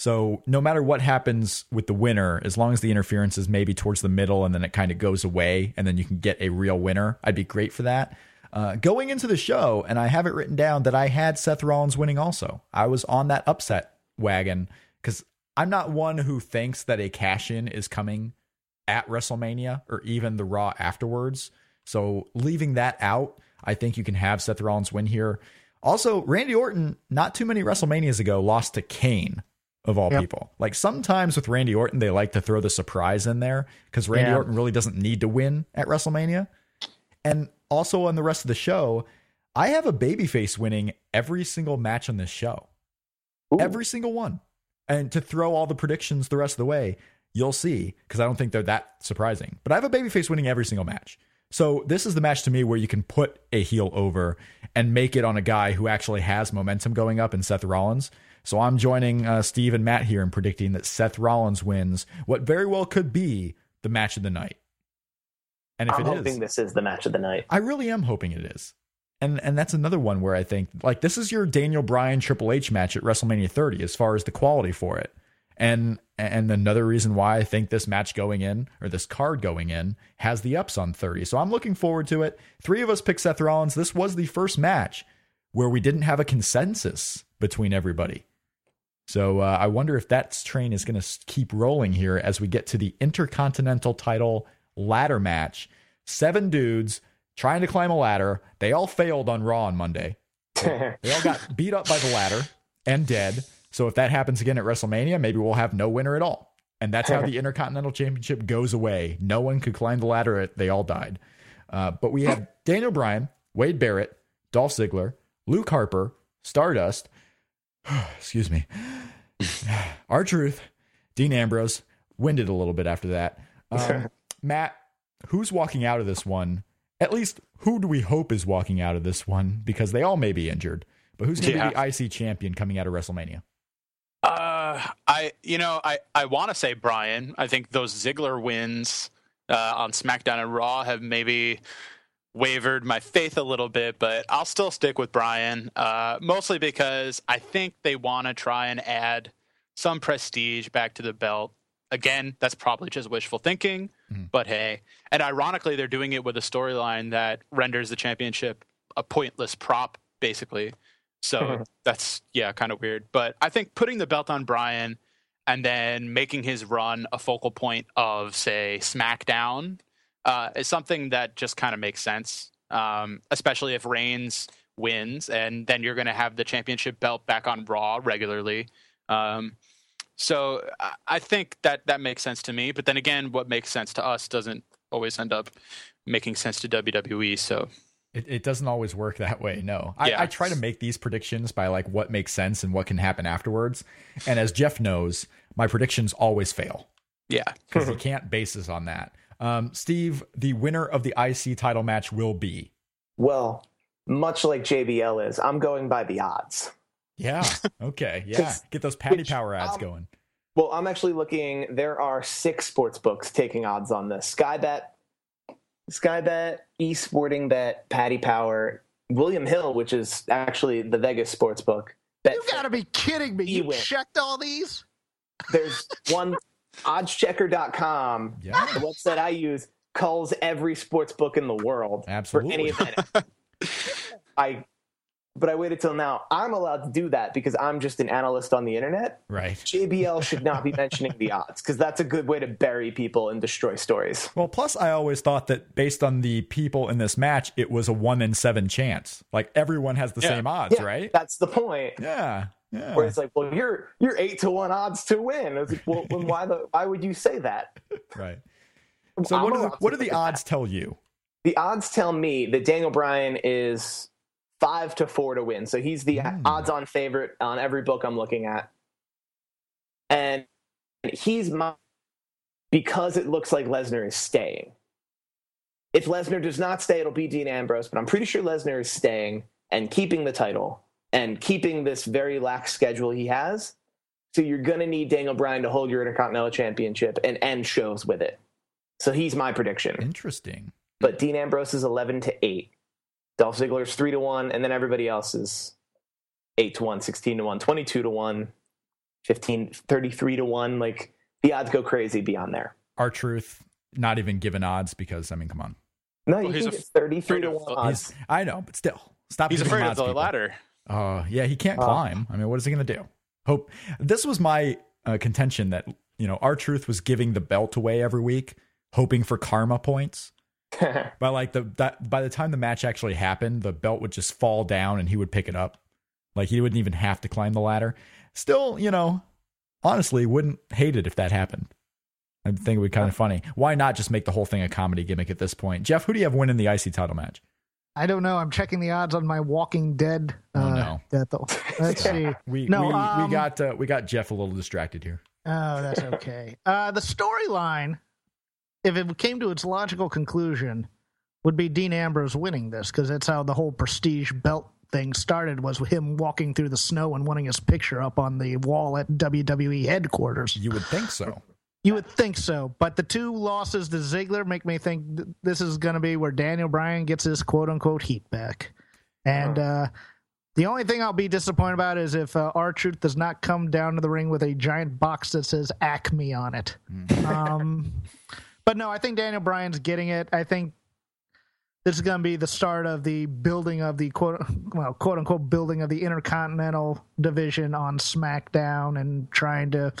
C: So no matter what happens with the winner, as long as the interference is maybe towards the middle and then it kind of goes away, and then you can get a real winner, I'd be great for that. Uh, going into the show, and I have it written down that I had Seth Rollins winning also. I was on that upset wagon because I'm not one who thinks that a cash in is coming at WrestleMania or even the Raw afterwards. So leaving that out, I think you can have Seth Rollins win here. Also, Randy Orton, not too many WrestleManias ago, lost to Kane of all
F: Yep.
C: people. Like sometimes with Randy Orton, they like to throw the surprise in there because Randy
F: Yeah.
C: Orton really doesn't need to win at WrestleMania. And also on the rest of the show, I have a babyface winning every single match on this show.
D: Ooh.
C: Every single one. And to throw all the predictions the rest of the way, you'll see, because I don't think they're that surprising. But I have a babyface winning every single match. So this is the match to me where you can put a heel over and make it on a guy who actually has momentum going up in Seth Rollins. So I'm joining uh, Steve and Matt here in predicting that Seth Rollins wins what very well could be the match of the night. And if it is.
D: I'm
C: it
D: hoping
C: is,
D: this is the match of the night.
C: I really am hoping it is. And and that's another one where I think like this is your Daniel Bryan Triple H match at WrestleMania 30 as far as the quality for it. And and another reason why I think this match going in or this card going in has the ups on 30. So I'm looking forward to it. Three of us picked Seth Rollins. This was the first match where we didn't have a consensus between everybody. So uh, I wonder if that train is going to keep rolling here as we get to the Intercontinental title ladder match. Seven dudes trying to climb a ladder. They all failed on Raw on Monday. They all got beat up by the ladder and dead. So if that happens again at WrestleMania, maybe we'll have no winner at all. And that's how the Intercontinental Championship goes away. No one could climb the ladder. They all died. Uh, but we have Daniel Bryan, Wade Barrett, Dolph Ziggler, Luke Harper, Stardust, excuse me, R-Truth, Dean Ambrose, winded a little bit after that. Um, Matt, who's walking out of this one? At least, who do we hope is walking out of this one? Because they all may be injured. But who's going to
E: Yeah.
C: be the IC champion coming out of WrestleMania?
E: Uh, I you know I I want to say Bryan. I think those Ziggler wins uh, on SmackDown and Raw have maybe wavered my faith a little bit, but I'll still stick with Bryan. Uh, mostly because I think they want to try and add some prestige back to the belt. Again, that's probably just wishful thinking, but hey. And ironically, they're doing it with a storyline that renders the championship a pointless prop, basically. So that's yeah, kind of weird. But I think putting the belt on Bryan and then making his run a focal point of say SmackDown uh, is something that just kind of makes sense. Um, especially if Reigns wins, and then you're going to have the championship belt back on Raw regularly. Um, so I- I think that that makes sense to me. But then again, what makes sense to us doesn't always end up making sense to WWE. So
C: It, it doesn't always work that way. No, I,
E: Yeah.
C: I try to make these predictions by like what makes sense and what can happen afterwards. And as Jeff knows, my predictions always fail
E: yeah,
C: because he can't base this on that. Um, Steve, the winner of the IC title match will be.
D: well, much like JBL is, I'm going by the odds.
C: Yeah. Okay. Yeah. Get those Paddy
D: which,
C: Power ads
D: um,
C: going.
D: Well, I'm actually looking. There are six sports books taking odds on this: Skybet, Skybet, Esporting Bet, Paddy Power, William Hill, which is actually the Vegas sports book. Bet
F: You got to be kidding me.
D: You
F: You checked all these?
D: There's one oddschecker.com.
C: Yeah.
D: The website I use culls every sports book in the world
C: Absolutely.
D: for any event. I, but I waited till now. I'm allowed to do that because I'm just an analyst on the internet.
C: Right.
D: JBL should not be mentioning the odds because that's a good way to bury people and destroy stories.
C: Well, plus, I always thought that based on the people in this match, it was a one in seven chance. Like everyone has the
E: Yeah.
C: same odds,
D: Yeah,
C: right?
D: That's the point.
C: Yeah. Yeah.
D: Where it's like, well, you're you're eight to one odds to win. It's like, well, then why the why would you say that?
C: right. So
D: I'm
C: what do the, what do the
D: at that.
C: odds tell you?
D: The odds tell me that Daniel Bryan is five to four to win. So he's the
C: Hmm.
D: odds-on favorite on every book I'm looking at, and he's my because it looks like Lesnar is staying. If Lesnar does not stay, it'll be Dean Ambrose, but I'm pretty sure Lesnar is staying and keeping the title and keeping this very lax schedule he has. So you're going to need Daniel Bryan to hold your Intercontinental Championship and end shows with it. So he's my prediction
C: Interesting.
D: but Dean Ambrose is 11 to 8. Dolph Ziggler is 3 to 1, and then everybody else is 8 to 1, 16 to 1, 22 to 1, 15, 33 to 1. Like the odds go crazy beyond there.
C: R-Truth, not even given odds because I mean, come on.
D: No, you
E: Well, he's
D: can
E: a-
D: get 33 to 1 odds.
C: I know, but still, stop.
E: he's
C: giving
E: afraid of the
C: people.
E: ladder.
C: Uh, yeah, he can't
D: Uh.
C: climb. I mean, what is he going to do? Hope this was my uh, contention that you know R-Truth was giving the belt away every week, hoping for karma points. But like the that by the time the match actually happened, the belt would just fall down and he would pick it up. Like he wouldn't even have to climb the ladder. Still, you know, honestly, wouldn't hate it if that happened. I think it would be kind of funny. Why not just make the whole thing a comedy gimmick at this point? Jeff, who do you have winning the IC title match?
F: I don't know. I'm checking the odds on my Walking Dead.
C: Oh,
F: uh,
C: no.
F: Death. Let's see.
C: We
F: No,
C: we,
F: um,
C: we got uh, we got Jeff a little distracted here.
F: Oh, that's okay. uh, the storyline, if it came to its logical conclusion, would be Dean Ambrose winning this because that's how the whole prestige belt thing started was him walking through the snow and wanting his picture up on the wall at WWE headquarters.
C: You would think so.
F: You would think so, but the two losses to Ziggler make me think th- this is going to be where Daniel Bryan gets his quote unquote heat back. And uh, the only thing I'll be disappointed about is if uh, Truth does not come down to the ring with a giant box that says Acme on it. Um, but no, I think Daniel Bryan's getting it. I think this is going to be the start of the building of the quote well quote unquote building of the intercontinental division on SmackDown and trying to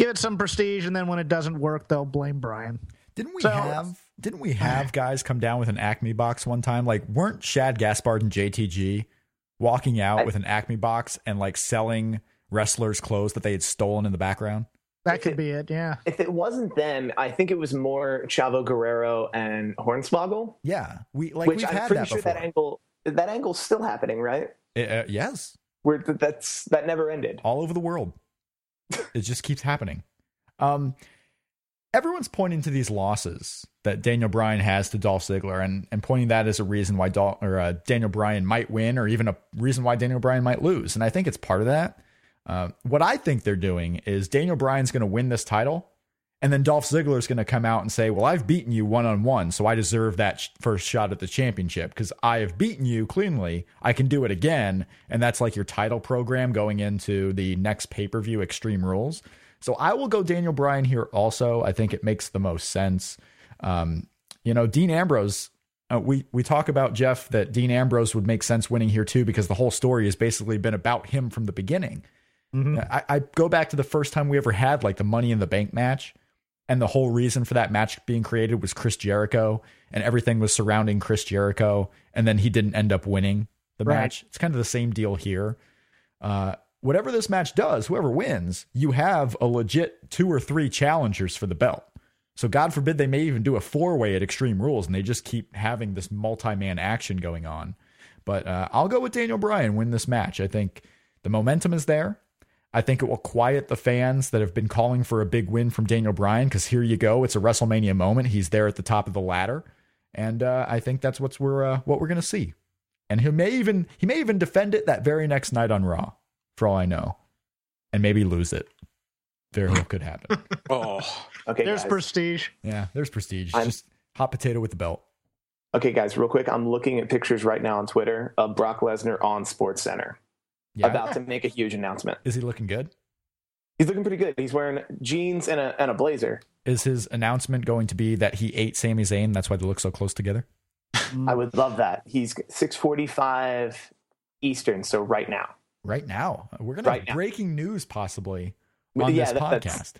F: give it some prestige. And then when it doesn't work, they'll blame Bryan.
C: Didn't we
F: So-
C: have didn't we have guys come down with an Acme box one time? Like weren't Shad Gaspard and JTG walking out
D: I-
C: with an Acme box and like selling wrestlers clothes that they had stolen in the background?
F: That could be it. Yeah.
D: If it wasn't them, I think it was more Chavo Guerrero and Hornswoggle.
C: Yeah. We like
D: which
C: we've
D: I'm
C: had
D: pretty
C: that
D: sure
C: before.
D: that angle that angle's still happening, right?
C: Uh, yes.
D: Where th- that's that never ended.
C: all over the world. It just keeps happening. Um, everyone's pointing to these losses that Daniel Bryan has to Dolph Ziggler, and and pointing that as a reason why Dol- or uh, Daniel Bryan might win, or even a reason why Daniel Bryan might lose. And I think it's part of that. Uh, what I think they're doing is Daniel Bryan's going to win this title, and then Dolph Ziggler is going to come out and say, "Well, I've beaten you one on one, so I deserve that sh- first shot at the championship because I have beaten you cleanly. I can do it again." And that's like your title program going into the next pay per view, Extreme Rules. So I will go Daniel Bryan here. Also, I think it makes the most sense. Um, you know, Dean Ambrose. Uh, we we talk about Jeff that Dean Ambrose would make sense winning here too because the whole story has basically been about him from the beginning. I, I go back to the first time we ever had like the Money in the Bank match, and the whole reason for that match being created was Chris Jericho, and everything was surrounding Chris Jericho, and then he didn't end up winning the
F: Right.
C: match. It's kind of the same deal here. Uh, whatever this match does, whoever wins, you have a legit two or three challengers for the belt. So God forbid they may even do a four way at Extreme Rules, and they just keep having this multi man action going on. But uh, I'll go with Daniel Bryan win this match. I think the momentum is there. I think it will quiet the fans that have been calling for a big win from Daniel Bryan because here you go, it's a WrestleMania moment. He's there at the top of the ladder, and uh, I think that's what's we're uh, what we're gonna see. And he may even he may even defend it that very next night on Raw, for all I know, and maybe lose it. Very well could happen.
E: Oh,
D: Okay,
F: There's
D: guys.
F: prestige.
C: Yeah, there's prestige.
D: I'm-
C: Just hot potato with the belt.
D: okay, guys, real quick. I'm looking at pictures right now on Twitter of Brock Lesnar on SportsCenter
C: Yeah,
D: about to make a huge announcement.
C: is he looking good?
D: He's looking pretty good. He's wearing jeans and a and a blazer.
C: Is his announcement going to be that he ate Sami Zayn? That's why they look so close together.
D: I would love that. He's 6:45 Eastern, so right now.
C: Right now, we're gonna
D: Right
C: have
D: now.
C: breaking news possibly on
D: yeah,
C: this
D: that-
C: podcast.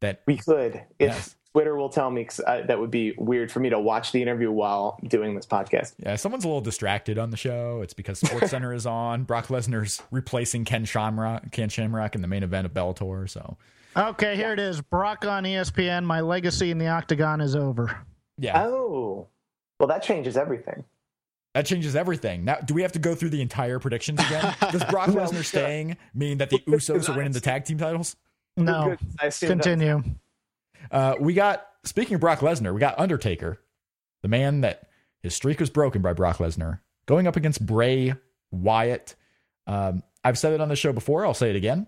C: That
D: We could if
C: Yes.
D: Twitter will tell me 'cause I, that would be weird for me to watch the interview while doing this podcast.
C: Yeah, someone's a little distracted on the show. It's because Sports Center is on. Brock Lesnar's replacing Ken Shamrock, Ken Shamrock in the main event of Bellator. So
F: Okay, here it is. Brock on ESPN. My legacy in the octagon is over.
C: yeah,
D: Oh, well, that changes everything.
C: that changes everything. Now, do we have to go through the entire predictions again? Does Brock
D: No,
C: Lesnar
D: sure.
C: staying mean that the Usos are winning the tag team titles?
F: No.
D: Good. I assume that-
F: Continue.
C: Uh, we got speaking of Brock Lesnar, we got Undertaker, the man that his streak was broken by Brock Lesnar, going up against Bray Wyatt. Um, I've said it on the show before. I'll say it again.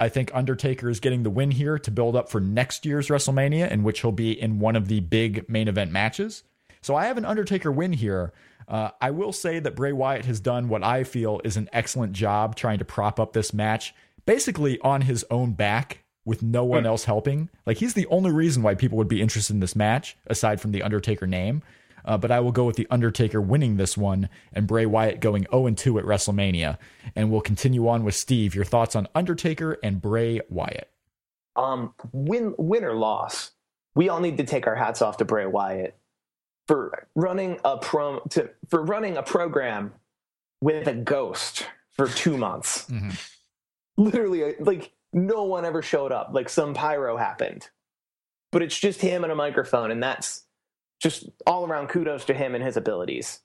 C: I think Undertaker is getting the win here to build up for next year's WrestleMania, in which he'll be in one of the big main event matches. So I have an Undertaker win here. Uh, I will say that Bray Wyatt has done what I feel is an excellent job trying to prop up this match, basically on his own back with no one else helping. Like he's the only reason why people would be interested in this match, aside from the Undertaker name. Uh, but I will go with the Undertaker winning this one and Bray Wyatt going 0 2 at WrestleMania. And we'll continue on with Steve. Your thoughts on Undertaker and Bray Wyatt?
D: um, win, win or loss, we all need to take our hats off to Bray Wyatt for running a prom to for running a program with a ghost for two months.
C: Mhm.
D: Literally, like no one ever showed up. Like some pyro happened, but it's just him and a microphone, and that's just all around kudos to him and his abilities.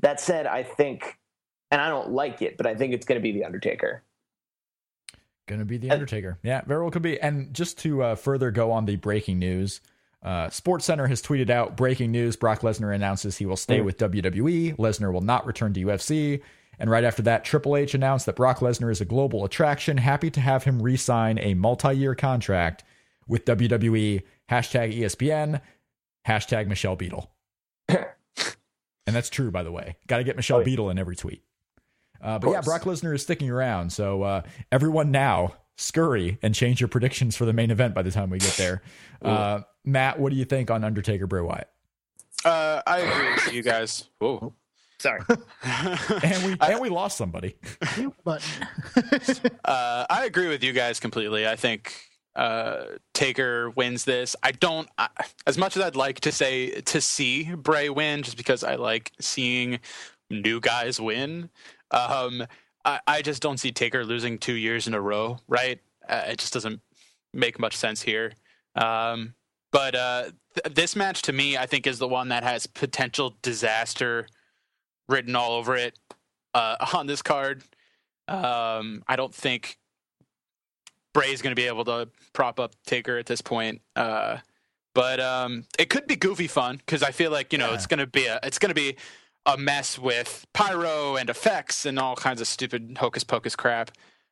D: That said, I think, and I don't like it, but I think it's going to be the Undertaker.
C: Going to be the Undertaker. Yeah, very well could be. And just to uh, further go on the breaking news, Uh, SportsCenter has tweeted out breaking news: Brock Lesnar announces he will stay with WWE. Lesnar will not return to UFC. And right after that, Triple H announced that Brock Lesnar is a global attraction. Happy to have him re-sign a multi-year contract with WWE. Hashtag ESPN. Hashtag Michelle Beadle. and that's true, by the way. Got to get Michelle
D: Oh, yeah.
C: Beadle in every tweet. Uh, but yeah. Brock Lesnar is sticking around. So uh, everyone now scurry and change your predictions for the main event by the time we get there. Uh, Matt, what do you think on Undertaker Bray Wyatt?
E: Uh, I agree with you guys. Whoa.
D: Sorry.
C: And we and we lost somebody.
F: But
E: Uh, I agree with you guys completely. I think uh, Taker wins this. I don't, I, as much as I'd like to say to see Bray win, just because I like seeing new guys win. Um, I, I just don't see Taker losing two years in a row. Right? Uh, it just doesn't make much sense here. Um, but uh, th- this match to me, I think, is the one that has potential disaster written all over it uh, on this card. Um, I don't think Bray's going to be able to prop up Taker at this point. Uh, but um, it could be goofy fun because I feel like you know it's going to be a it's going to be a mess with pyro and effects and all kinds of stupid hocus pocus crap.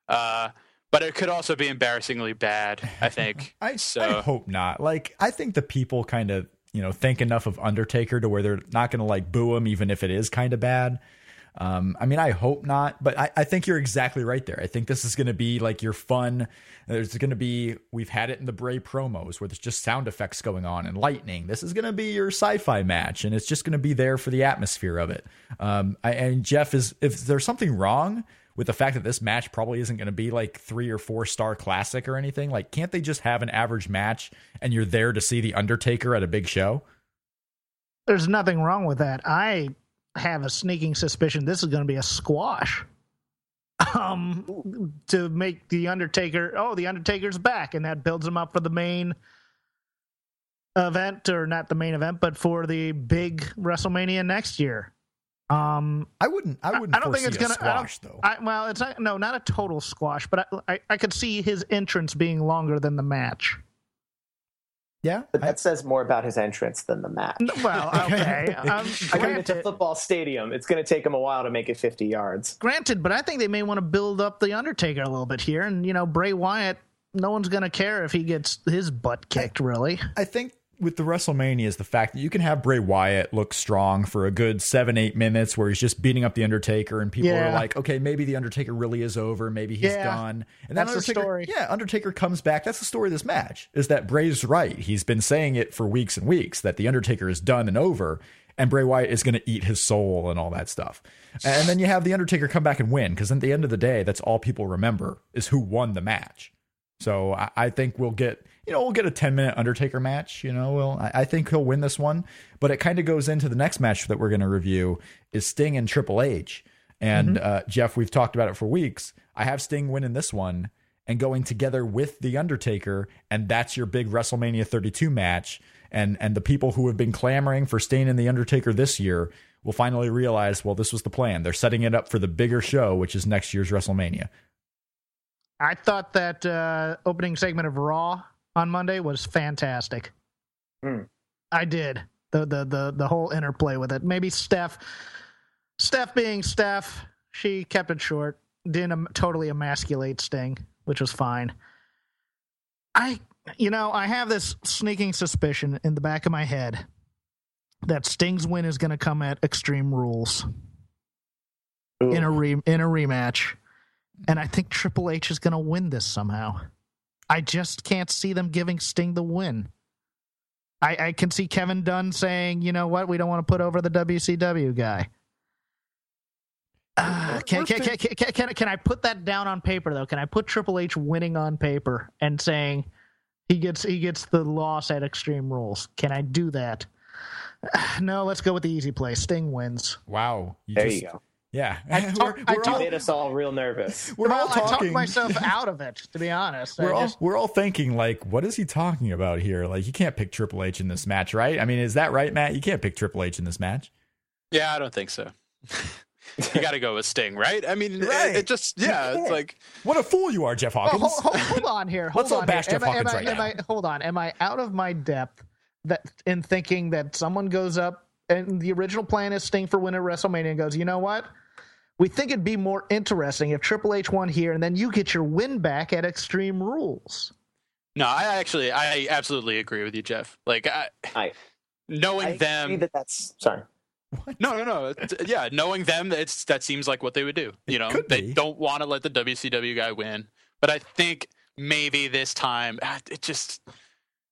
E: Uh, but it could also be embarrassingly bad. I think.
C: I,
E: so.
C: I hope not. Like, I think the people kind of, you know, think enough of Undertaker to where they're not going to like boo him, even if it is kind of bad. Um, I mean, I hope not, but I, I think you're exactly right there. I think this is going to be like your fun. There's going to be, we've had it in the Bray promos where there's just sound effects going on and lightning. This is going to be your sci fi match, and it's just going to be there for the atmosphere of it. Um, I, and Jeff, is if there's something wrong with the fact that this match probably isn't going to be like three or four star classic or anything, like, can't they just have an average match and you're there to see The Undertaker at a big show?
F: there's nothing wrong with that. I have a sneaking suspicion this is going to be a squash. Um, to make the Undertaker, oh, the Undertaker's back, and that builds him up for the main event, or not the main event, but for the big WrestleMania next year. Um,
C: I wouldn't. I wouldn't.
F: I don't think it's gonna
C: squash
F: I
C: though.
F: I, well, it's not, no, not a total squash, but I, I, I could see his entrance being longer than the match.
C: yeah,
D: But
C: I-
D: that says more about his entrance than the match.
F: Well, okay. Um,
D: I mean, it's a football stadium. It's going to take him a while to make it 50 yards.
F: granted, but I think they may want to build up the Undertaker a little bit here, and you know, Bray Wyatt. No one's gonna care if he gets his butt kicked. Really,
C: I think with the WrestleMania is the fact that you can have Bray Wyatt look strong for a good seven, eight minutes where he's just beating up the Undertaker, and people are like, okay, maybe the Undertaker really is over, maybe he's
F: Yeah.
C: done. And then
F: That's the story.
C: yeah, Undertaker comes back. That's the story of this match. Is that Bray's right? He's been saying it for weeks and weeks that the Undertaker is done and over, and Bray Wyatt is going to eat his soul and all that stuff. And then you have the Undertaker come back and win because at the end of the day, that's all people remember is who won the match. So I, I think we'll get, you know, we'll get a 10 minute Undertaker match. You know, we'll, I, I think he'll win this one. But it kind of goes into the next match that we're going to review is Sting and Triple H. And uh, Jeff, we've talked about it for weeks. I have Sting winning this one and going together with the Undertaker, and that's your big WrestleMania 32 match. And and the people who have been clamoring for Sting and the Undertaker this year will finally realize, well, this was the plan. They're setting it up for the bigger show, which is next year's WrestleMania.
F: I thought that uh, opening segment of Raw on Monday was fantastic.
D: Hmm.
F: I did the the the the whole interplay with it. Maybe Steph, Steph being Steph, she kept it short. Didn't totally emasculate Sting, which was fine. I, you know, I have this sneaking suspicion in the back of my head that Sting's win is going to come at Extreme Rules in a re in a rematch, and I think Triple H is going to win this somehow. I just can't see them giving Sting the win. I, I can see Kevin Dunn saying, "You know what? We don't want to put over the WCW guy." Uh, can, can, can, can, can, can I put that down on paper though? Can I put Triple H winning on paper and saying he gets he gets the loss at Extreme Rules? Can I do that? No, let's go with the easy play. Sting wins.
C: Wow.
D: There
C: just-
D: you go.
C: Yeah.
F: I
C: we're we're
F: talk-
C: all,
D: Made us all real nervous.
C: we're all
F: well, I talked
C: talking.
F: myself out of it, to be honest.
C: We're all
F: just-
C: we're all thinking like, what is he talking about here? Like, you can't pick Triple H in this match, right? I mean, is that right, Matt? You can't pick Triple H in this match.
E: Yeah, I don't think so. you got to go with Sting, right? I mean, it-
C: Right.
E: it, just yeah, it's like
C: What a fool you are, Jeff
F: Oh,
C: Hawkins.
F: hold, hold, hold on here. Hold
C: Let's not
F: on
C: bash
F: here.
C: Jeff
F: Am I- am
C: Hawkins
F: I-
C: right
F: am
C: now.
F: I- hold on. Am I out of my depth that in thinking that someone goes up and the original plan is Sting for win at WrestleMania and goes, you know what? We think it'd be more interesting if Triple H won here and then you get your win back at Extreme Rules.
E: No, I actually, I absolutely agree with you, Jeff. Like, I,
D: I
E: knowing
D: I
E: them,
D: agree that that's sorry.
E: no, no, no, yeah, knowing them, it's that seems like what they would do. You know,
C: could
E: they
C: be.
E: don't want to let the WCW guy win, but I think maybe this time, ah, it just,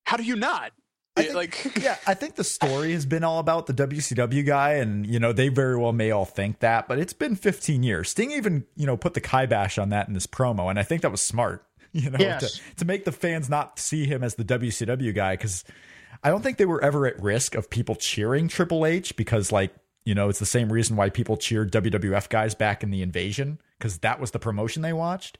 E: how do you not?
C: I think-
E: like,
C: yeah, I think the story has been all about the WCW guy, and you know they very well may all think that, but it's been 15 years. Sting even you know put the kibosh on that in this promo, and I think that was smart. You know,
F: Yes.
C: to, to make the fans not see him as the WCW guy because I don't think they were ever at risk of people cheering Triple H because like you know it's the same reason why people cheered WWF guys back in the Invasion because that was the promotion they watched.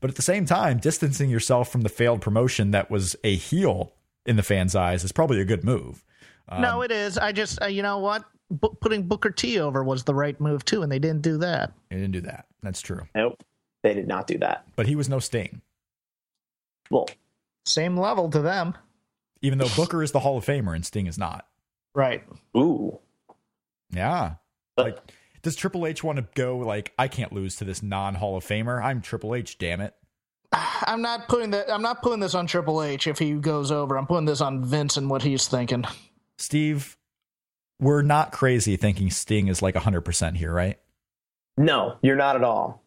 C: But at the same time, distancing yourself from the failed promotion that was a heel in the fans' eyes is probably a good move.
F: no, it is. I just, uh, you know what? Bu- putting Booker T over was the right move too, and they didn't do that.
C: They didn't do that. That's true.
D: Nope, they did not do that.
C: But he was no Sting,
D: Well,
F: Same level to them.
C: even though Booker is the Hall of Famer and Sting is not.
F: Right.
D: ooh,
C: Yeah.
D: But-
C: Like, does Triple H want to go like, I can't lose to this non Hall of Famer? I'm Triple H, damn it.
F: I'm not putting that. I'm not putting this on Triple H if he goes over. I'm putting this on Vince and what he's thinking.
C: Steve, we're not crazy thinking Sting is like 100% here, right?
D: no, you're not at all.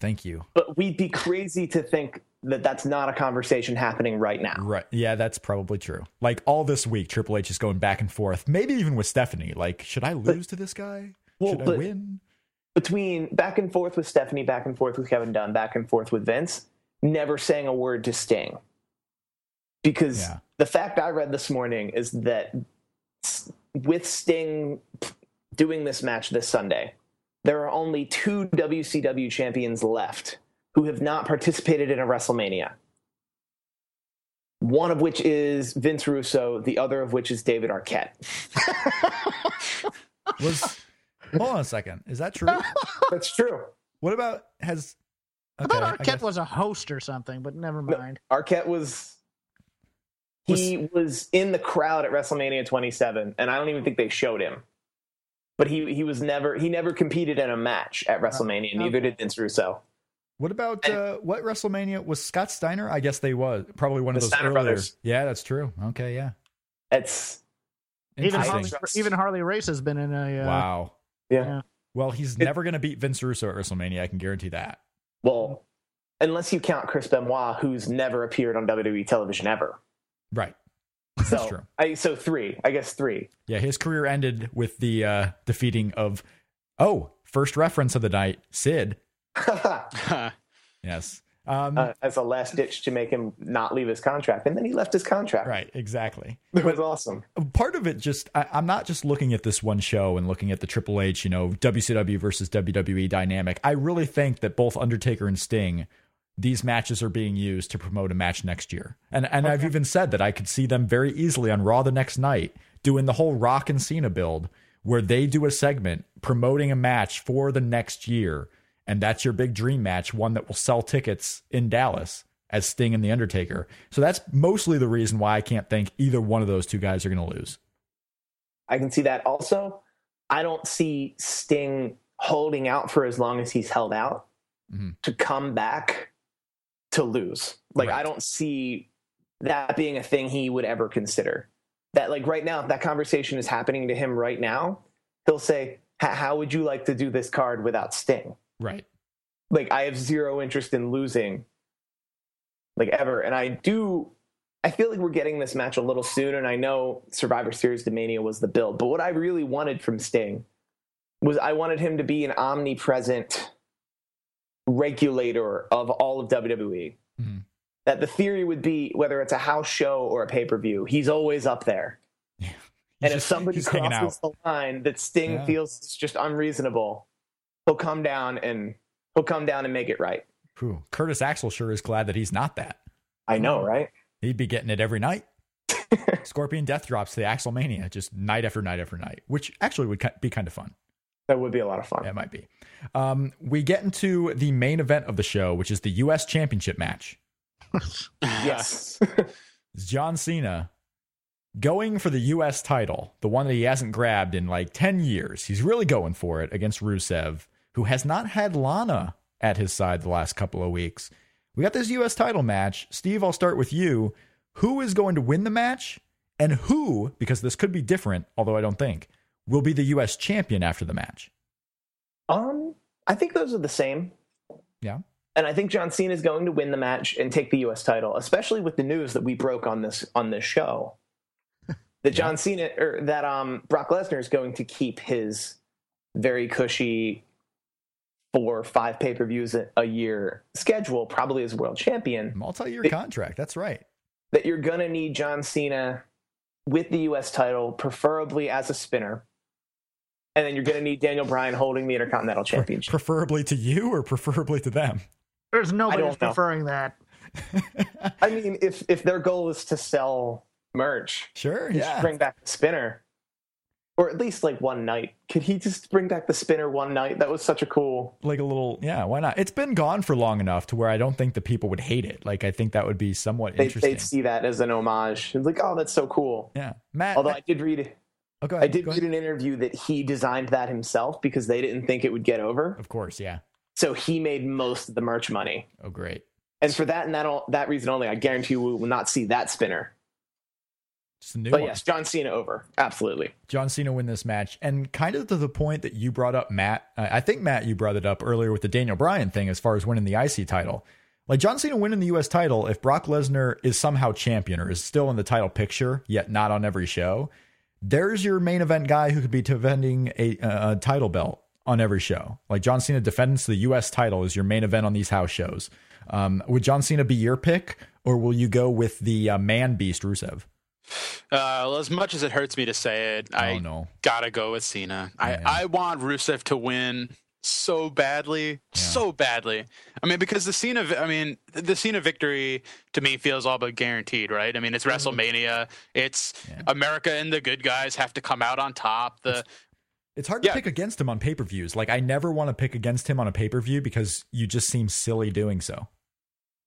C: Thank you.
D: But we'd be crazy to think that that's not a conversation happening right now.
C: Right. Yeah, that's probably true. Like all this week, Triple H is going back and forth, maybe even with Stephanie. Like, should I lose to this guy?
D: Well,
C: should I
D: but-
C: win?
D: Between back and forth with Stephanie, back and forth with Kevin Dunn, back and forth with Vince, never saying a word to Sting. Because
C: Yeah.
D: the fact I read this morning is that with Sting doing this match this Sunday, there are only two WCW champions left who have not participated in a WrestleMania. One of which is Vince Russo, the other of which is David Arquette.
C: Was hold on a second. Is that true?
D: That's true.
C: What about has
F: I
C: okay,
F: thought Arquette
C: guess-
F: was a host or something, but never mind.
D: Arquette was he was in the crowd at WrestleMania 27, and I don't even think they showed him. But he he was never he never competed in a match at WrestleMania. Neither did Vince Russo.
C: What about uh, what WrestleMania was Scott Steiner? I guess they was probably one of those
D: Steiner
C: earlier.
D: brothers.
C: Yeah, that's true. Okay, yeah.
D: It's
F: Even Harley, even Harley Race has been in a. Uh,
C: wow.
D: yeah.
F: Yeah.
C: Well, he's
D: It-
C: never going to beat Vince Russo at WrestleMania. I can guarantee that.
D: Well, unless you count Chris Benoit, who's never appeared on WWE television ever.
C: Right.
D: So
C: That's true.
D: I so three. I guess three.
C: Yeah, his career ended with the uh, defeating of oh, first reference of the night, Sid. Yes. Um,
D: uh, as a last ditch to make him not leave his contract, and then he left his contract.
C: right. Exactly.
D: It was awesome.
C: part of it just I, i'm not just looking at this one show and looking at the triple h you know wcw versus wwe dynamic i really think that both undertaker and sting these matches are being used to promote a match next year and and i've even said that i could see them very easily on raw the next night doing the whole rock and cena build where they do a segment promoting a match for the next year and that's your big dream match one that will sell tickets in dallas as Sting and The Undertaker. So that's mostly the reason why I can't think either one of those two guys are going to lose.
D: I can see that. Also, I don't see Sting holding out for as long as he's held out
C: Mhm.
D: to come back to lose. Like
C: Right.
D: I don't see that being a thing he would ever consider. That like right now, if that conversation is happening to him right now, he'll say, "How would you like to do this card without Sting?"
C: Right.
D: like I have zero interest in losing like ever. And I do I feel like we're getting this match a little soon and I know Survivor Series Domania was the build, but what I really wanted from Sting was I wanted him to be an omnipresent regulator of all of WWE.
C: Mhm.
D: That the theory would be whether it's a house show or a pay-per-view, he's always up there.
C: He's
D: and if somebody crosses the line that Sting
C: Yeah.
D: feels is just unreasonable, he'll come down and he'll come down and make it right.
C: Whew. Curtis Axel sure is glad that he's not that.
D: I know, right?
C: He'd be getting it every night. Scorpion Death drops to the Axelmania just night after night after night, which actually would be kind of fun.
D: That would be a lot of fun.
C: It might be. Um, we get into the main event of the show, which is the U.S. Championship match.
D: Yes.
C: It's John Cena going for the U.S. title, the one that he hasn't grabbed in like 10 years. He's really going for it against Rusev, who has not had Lana at his side the last couple of weeks. We got this U.S. title match. Steve, I'll start with you. Who is going to win the match? And who, because this could be different, although I don't think, will be the U.S. champion after the match?
D: Um, I think those are the same.
C: Yeah.
D: And I think John Cena is going to win the match and take the U.S. title, especially with the news that we broke on this on this show that John Cena or that um Brock Lesnar is going to keep his very cushy four or five pay per views a year schedule, probably as world champion.
C: Multi year contract. That's right.
D: That you're gonna need John Cena with the U.S. title, preferably as a spinner. And then you're going to need Daniel Bryan holding the Intercontinental Championship.
C: Preferably to you or preferably to them?
F: There's nobody who's preferring that.
D: I mean, if if their goal is to sell merch,
C: sure, yeah,
D: bring back the spinner, or at least like one night. Could he just bring back the spinner one night? That was such a cool,
C: like a little, yeah. Why not? It's been gone for long enough to where I don't think the people would hate it. Like I think that would be somewhat
D: they,
C: interesting.
D: They'd see that as an homage. It's like, oh, that's so cool.
C: Yeah, Matt.
D: Although
C: I,
D: I did read.
C: Oh, ahead,
D: I did read an interview that he designed that himself because they didn't think it would get over.
C: Of course, yeah.
D: So he made most of the merch money.
C: Oh, great.
D: And for that and that that reason only, I guarantee you we will not see that spinner.
C: Just a new
D: but yes, John Cena over. Absolutely.
C: John Cena win this match. And kind of to the point that you brought up, Matt, I think, Matt, you brought it up earlier with the Daniel Bryan thing as far as winning the IC title. Like John Cena winning the US title, if Brock Lesnar is somehow champion or is still in the title picture, yet not on every show, there's your main event guy who could be defending a, a title belt on every show. Like John Cena defends the US title is your main event on these house shows. Um, would John Cena be your pick, or will you go with the uh, man beast Rusev?
E: Uh, well, as much as it hurts me to say it, I
C: oh, no.
E: gotta go with Cena.
C: Yeah.
E: I, I want Rusev to win so badly, yeah. so badly. I mean, because the Cena, I mean, the Cena victory to me feels all but guaranteed, right? I mean, it's WrestleMania. It's yeah. America and the good guys have to come out on top. The
C: it's, it's hard to pick against him on pay per views. Like, I never want to pick against him on a pay per view because you just seem silly doing so.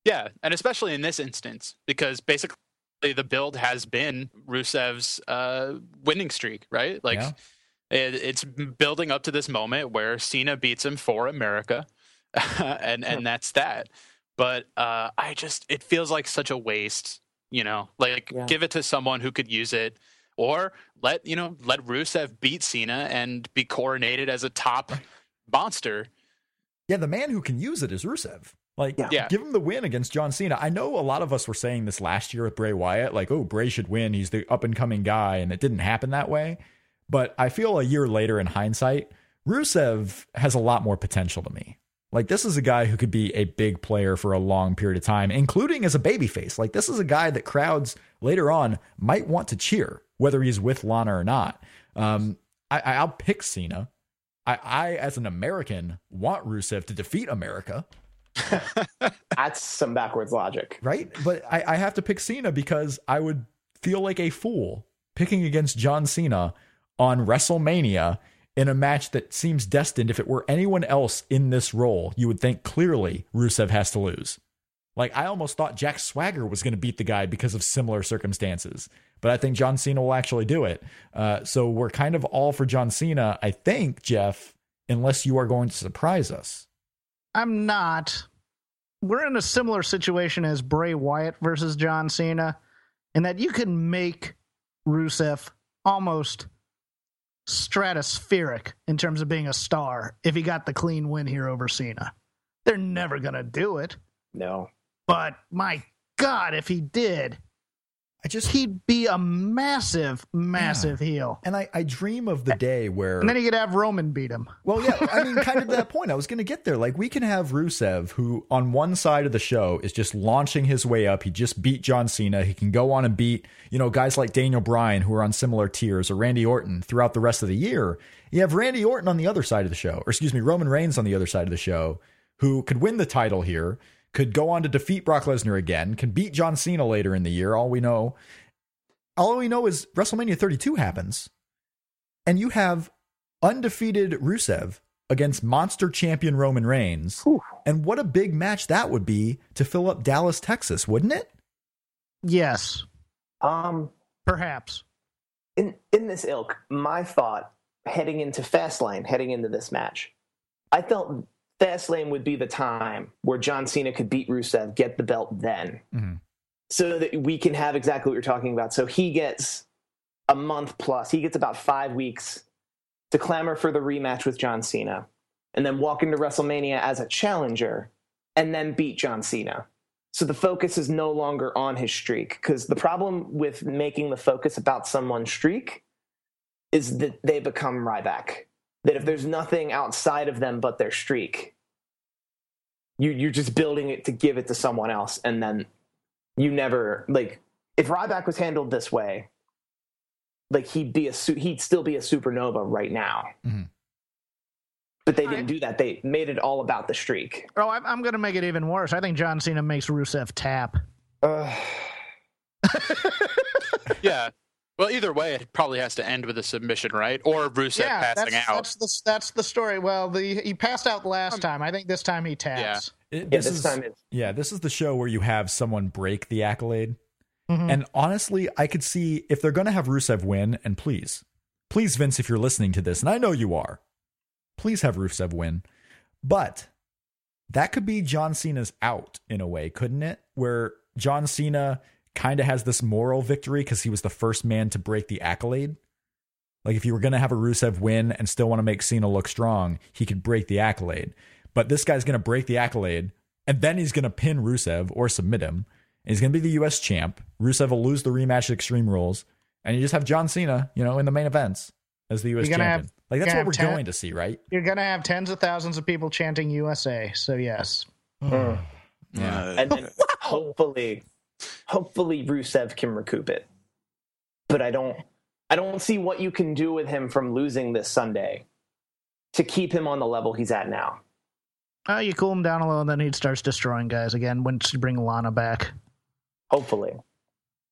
E: Yeah, and especially in this instance, because basically the build has been Rusev's uh, winning streak, right? Like
C: yeah.
E: it, it's building up to this moment where Cena beats him for America, and and that's that. But uh, I just it feels like such a waste, you know. Like
D: Yeah.
E: give it to someone who could use it, or let you know let Rusev beat Cena and be coronated as a top monster.
C: Yeah, the man who can use it is Rusev. Like,
D: Yeah.
E: Yeah.
C: give him the win against John Cena. I know a lot of us were saying this last year with Bray Wyatt, like, oh, Bray should win. He's the up and coming guy. And it didn't happen that way. But I feel a year later in hindsight, Rusev has a lot more potential to me. Like, this is a guy who could be a big player for a long period of time, including as a babyface. Like, this is a guy that crowds later on might want to cheer, whether he's with Lana or not. Um, I, I'll pick Cena. I, I, as an American, want Rusev to defeat America.
D: That's some backwards logic.
C: right? But I, I have to pick Cena because I would feel like a fool picking against John Cena on WrestleMania in a match that seems destined. If it were anyone else in this role, you would think clearly Rusev has to lose. Like I almost thought Jack Swagger was going to beat the guy because of similar circumstances, but I think John Cena will actually do it. Uh, so we're kind of all for John Cena, I think, Jeff, unless you are going to surprise us.
F: I'm not. We're in a similar situation as Bray Wyatt versus John Cena, in that you can make Rusev almost stratospheric in terms of being a star if he got the clean win here over Cena. They're never going to do it,
D: No.
F: but my God, if he did,
C: I just
F: he'd be a massive, massive heel.
C: and I, I dream of the day where
F: And then he could have Roman beat him.
C: Well, yeah, I mean, kind of that point. I was going to get there. Like, we can have Rusev, who on one side of the show is just launching his way up. He just beat John Cena. He can go on and beat, you know, guys like Daniel Bryan, who are on similar tiers, or Randy Orton throughout the rest of the year. You have Randy Orton on the other side of the show, or excuse me, Roman Reigns on the other side of the show, who could win the title here, could go on to defeat Brock Lesnar again, can beat John Cena later in the year. All we know, all we know is WrestleMania 32 happens, and you have undefeated Rusev against monster champion Roman Reigns. And what a big match that would be to fill up Dallas, Texas, wouldn't it?
F: Yes.
D: Um,
F: Perhaps.
D: in in this ilk, my thought heading into Fastlane, heading into this match, I felt Fastlane would be the time where John Cena could beat Rusev, get the belt then,
C: Mhm.
D: so that we can have exactly what you're talking about. So he gets a month plus. He gets about five weeks to clamor for the rematch with John Cena, and then walk into WrestleMania as a challenger, and then beat John Cena. So the focus is no longer on his streak because the problem with making the focus about someone's streak is that they become Ryback. That if there's nothing outside of them but their streak, you you're just building it to give it to someone else, and then you never like if Ryback was handled this way, like he'd be a su- he'd still be a supernova right now.
C: Mhm.
D: But they didn't do that. They made it all about the streak.
F: Oh, I'm, I'm going to make it even worse. I think John Cena makes Rusev tap.
D: Ugh.
E: Yeah. Well, either way, it probably has to end with a submission, right? Or Rusev
F: yeah,
E: passing
F: that's,
E: out.
F: that's the that's the story. Well, the he passed out last time. I think this time he taps.
C: It-
D: Yeah,
C: this
D: this
C: is
D: time it's
C: yeah, this is the show where you have someone break the accolade.
F: Mhm.
C: And honestly, I could see if they're going to have Rusev win, and please, please, Vince, if you're listening to this, and I know you are, please have Rusev win. But that could be John Cena's out in a way, couldn't it? Where John Cena kind of has this moral victory because he was the first man to break the accolade. Like if you were going to have a Rusev win and still want to make Cena look strong, he could break the accolade. But this guy's going to break the accolade and then he's going to pin Rusev or submit him. And he's going to be the US champ. Rusev will lose the rematch at Extreme Rules. And you just have John Cena, you know, in the main events as the US champion.
F: have-
C: like that's what we're
F: ten-
C: going to see, right?
F: You're going to have tens of thousands of people chanting USA. So yes. Hmm. Hmm.
C: Yeah.
D: and then hopefully hopefully Rusev can recoup it. But I don't I don't see what you can do with him from losing this Sunday to keep him on the level he's at now.
F: Uh, you cool him down a little, and then he starts destroying guys again once you bring Lana back.
D: Hopefully.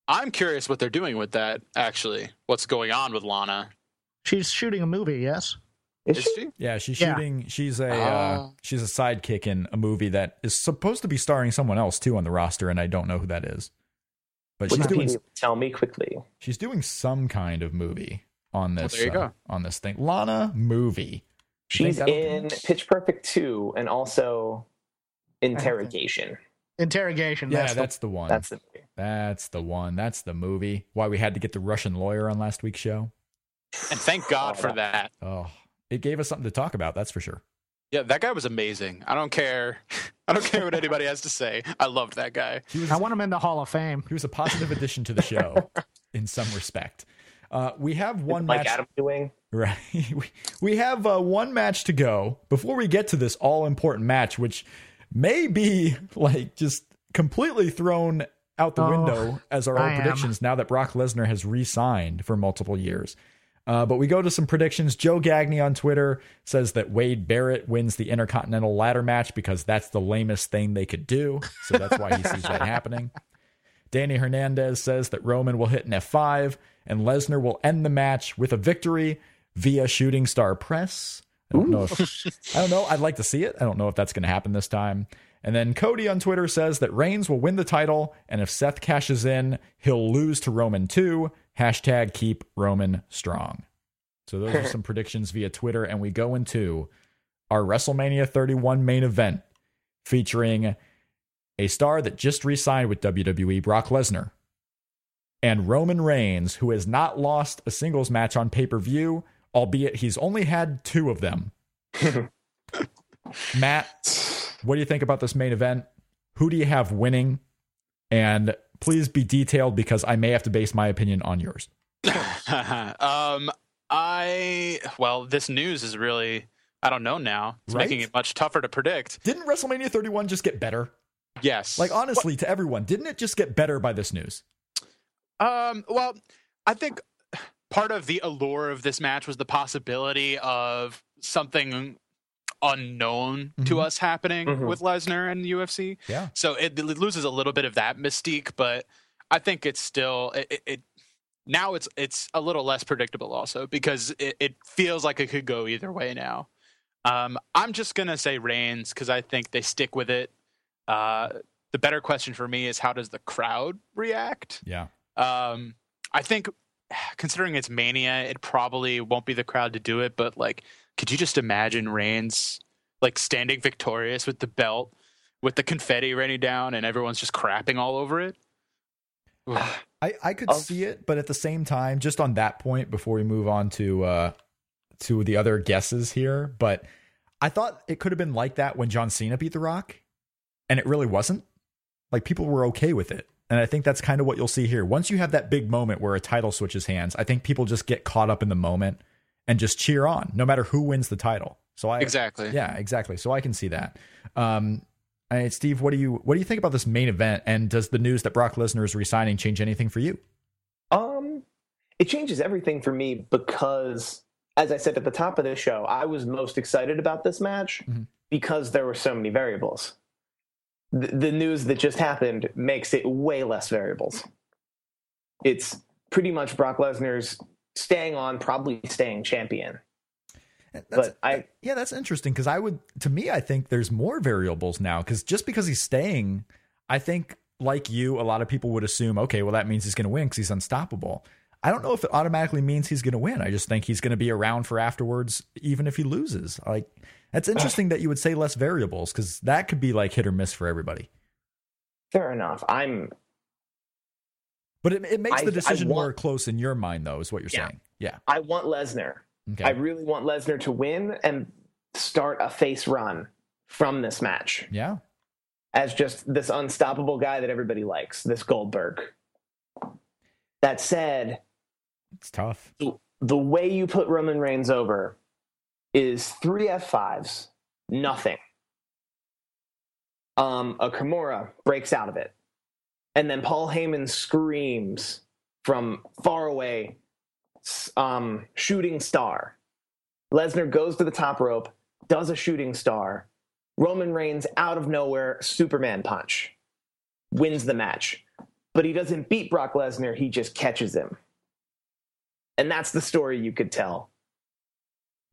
E: I'm curious what they're doing with that, actually. What's going on with Lana?
F: She's shooting a movie, yes?
D: Is
E: Is
D: she?
E: she?
C: Yeah, she's
F: Yeah.
C: shooting. She's a uh,
E: Oh.
C: she's a sidekick in a movie that is supposed to be starring someone else too on the roster, and I don't know who that is. But she's doing
D: Wikipedia, tell me quickly.
C: she's doing some kind of movie on this.
E: there you
C: uh,
E: go.
C: on this thing. Lana movie.
D: She's in
C: it?
D: Pitch Perfect 2 and also Interrogation.
F: Interrogation.
C: Yeah,
F: that's,
C: that's,
F: the,
C: the one.
D: That's the movie.
C: That's the one. That's the movie. Why we had to get the Russian lawyer on last week's show.
E: And thank God for that.
C: Oh, it gave us something to talk about. That's for sure.
E: Yeah, that guy was amazing. I don't care. I don't care what anybody has to say. I loved that guy.
C: Was
F: I want him in the Hall of Fame.
C: he was a positive addition to the show in some respect. Uh, we have one
D: like
C: match.
D: Adam doing.
C: Right. We, we have uh, one match to go before we get to this all important match, which may be like just completely thrown out the
F: Oh,
C: window as our
F: I
C: own
F: am.
C: predictions now that Brock Lesnar has re signed for multiple years. Uh, but we go to some predictions. Joe Gagney on Twitter says that Wade Barrett wins the Intercontinental ladder match because that's the lamest thing they could do. So that's why he sees that happening. Danny Hernandez says that Roman will hit an F5 and Lesnar will end the match with a victory via shooting star press. I don't know if I don't know. I'd like to see it. I don't know if that's going to happen this time. And then Cody on Twitter says that Reigns will win the title, and if Seth cashes in, he'll lose to Roman too. Hashtag keep Roman strong. So those are some predictions via Twitter, and we go into our WrestleMania 31 main event featuring a star that just re-signed with WWE, Brock Lesnar, and Roman Reigns, who has not lost a singles match on pay-per-view, albeit he's only had two of them. Matt, what do you think about this main event? Who do you have winning? And please be detailed because I may have to base my opinion on yours.
E: um, I well, this news is really I don't know now. It's
C: Right?
E: making it much tougher to predict.
C: Didn't WrestleMania 31 just get better?
E: Yes,
C: Like honestly, to everyone, didn't it just get better by this news?
E: Um, well, I think part of the allure of this match was the possibility of something unknown to
C: Mhm.
E: us happening
D: Mhm.
E: with Lesnar and the UFC.
C: Yeah.
E: So it, it loses a little bit of that mystique, but I think it's still it. it, it now it's it's a little less predictable also because it, it feels like it could go either way now. Um, I'm just gonna say Reigns because I think they stick with it. Uh, the better question for me is how does the crowd react?
C: Yeah.
E: Um, I think considering it's Mania, it probably won't be the crowd to do it. But like, could you just imagine Reigns like standing victorious with the belt, with the confetti raining down, and everyone's just crapping all over it?
C: I, I could see it, but at the same time, just on that point, before we move on to uh, to the other guesses here, but I thought it could have been like that when John Cena beat The Rock, and it really wasn't. Like people were okay with it, and I think that's kind of what you'll see here. Once you have that big moment where a title switches hands, I think people just get caught up in the moment and just cheer on, no matter who wins the title. So I
E: exactly,
C: yeah, exactly. So I can see that. Um, Right, Steve, what do you what do you think about this main event? And does the news that Brock Lesnar is resigning change anything for you?
D: Um, it changes everything for me because, as I said at the top of the show, I was most excited about this match mm-hmm. because there were so many variables. The, the news that just happened makes it way less variables. It's pretty much Brock Lesnar's staying on, probably staying champion.
C: That's, but I yeah, that's interesting because I would to me I think there's more variables now because just because he's staying, I think like you, a lot of people would assume okay, well that means he's going to win because he's unstoppable. I don't know if it automatically means he's going to win. I just think he's going to be around for afterwards, even if he loses. Like that's interesting that you would say less variables because that could be like hit or miss for everybody.
D: Fair enough. I'm.
C: But it, it makes I, the decision want, more close in your mind, though, is what you're
D: yeah,
C: saying. Yeah.
D: I want Lesnar. Okay. I really want Lesnar to win and start a face run from this match.
C: Yeah.
D: As just this unstoppable guy that everybody likes, this Goldberg. That said,
C: it's tough.
D: The, way you put Roman Reigns over is three F5s, nothing. Um, a Kimura breaks out of it. And then Paul Heyman screams from far away um, shooting star. Lesnar goes to the top rope, does a shooting star. Roman Reigns out of nowhere, Superman punch, wins the match. But he doesn't beat Brock Lesnar, he just catches him. And that's the story you could tell.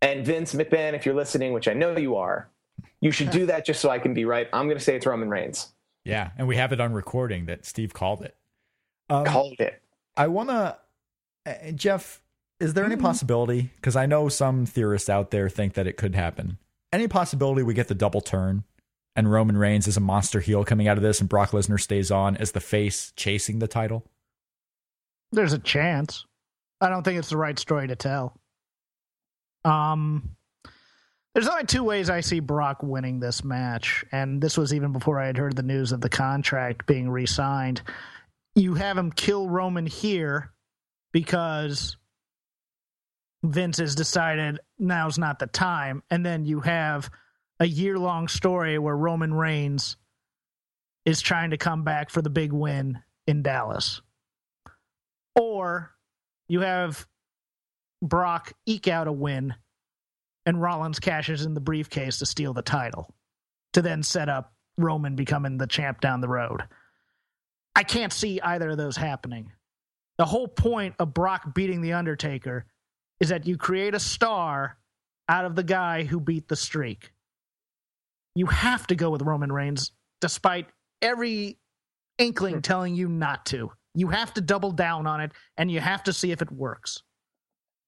D: And Vince McMahon, if you're listening, which I know you are, you should do that just so I can be right. I'm going to say it's Roman Reigns.
C: Yeah, and we have it on recording that Steve called it.
D: Um, called it.
C: I want to uh, Jeff, is there any mm-hmm. possibility? Because I know some theorists out there think that it could happen. Any possibility we get the double turn and Roman Reigns is a monster heel coming out of this and Brock Lesnar stays on as the face chasing the title?
F: There's a chance. I don't think it's the right story to tell. Um, there's only two ways I see Brock winning this match, and this was even before I had heard the news of the contract being re signed. You have him kill Roman here because Vince has decided now's not the time. And then you have a year long story where Roman Reigns is trying to come back for the big win in Dallas. Or you have Brock eke out a win and Rollins cashes in the briefcase to steal the title to then set up Roman becoming the champ down the road. I can't see either of those happening the whole point of Brock beating The Undertaker is that you create a star out of the guy who beat the streak. You have to go with Roman Reigns, despite every inkling hmm. telling you not to. You have to double down on it, and you have to see if it works.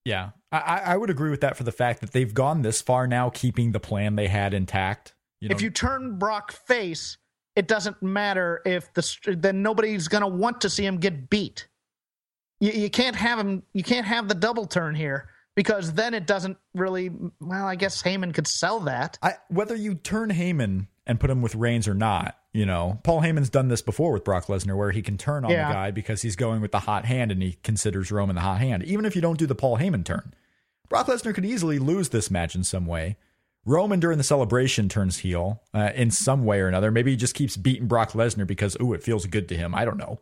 C: Yeah, I, I would agree with that for the fact that they've gone this far now, keeping the plan they had intact.
F: You know? If you turn Brock face, it doesn't matter if the then nobody's going to want to see him get beat. You, you can't have him. You can't have the double turn here because then it doesn't really. Well, I guess Heyman could sell that.
C: I, whether you turn Heyman and put him with Reigns or not, you know, Paul Heyman's done this before with Brock Lesnar, where he can turn on yeah. the guy because he's going with the hot hand and he considers Roman the hot hand. Even if you don't do the Paul Heyman turn, Brock Lesnar could easily lose this match in some way. Roman during the celebration turns heel uh, in some way or another. Maybe he just keeps beating Brock Lesnar because ooh, it feels good to him. I don't know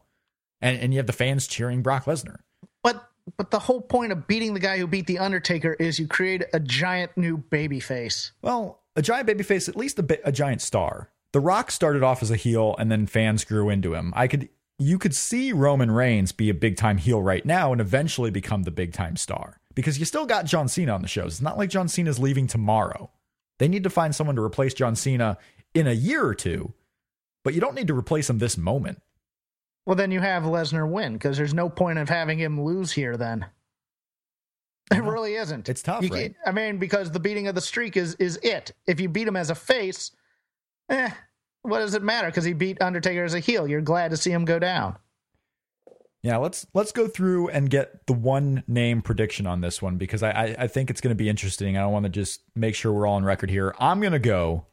C: and and you have the fans cheering Brock Lesnar.
F: But but the whole point of beating the guy who beat the Undertaker is you create a giant new baby face.
C: Well, a giant baby face, at least a, a giant star. The Rock started off as a heel, and then fans grew into him. I could you could see Roman Reigns be a big time heel right now and eventually become the big time star because you still got John Cena on the shows. It's not like John Cena's leaving tomorrow. They need to find someone to replace John Cena in a year or two, but you don't need to replace him this moment.
F: Well, then you have Lesnar win because there's no point of having him lose here. Then it really isn't.
C: It's tough,
F: You
C: right?
F: I mean, because the beating of the streak is is it. If you beat him as a face, eh, what does it matter? Because he beat Undertaker as a heel. You're glad to see him go down.
C: Yeah, let's let's go through and get the one name prediction on this one because I I, I think it's going to be interesting. I don't want to just make sure we're all on record here. I'm going to go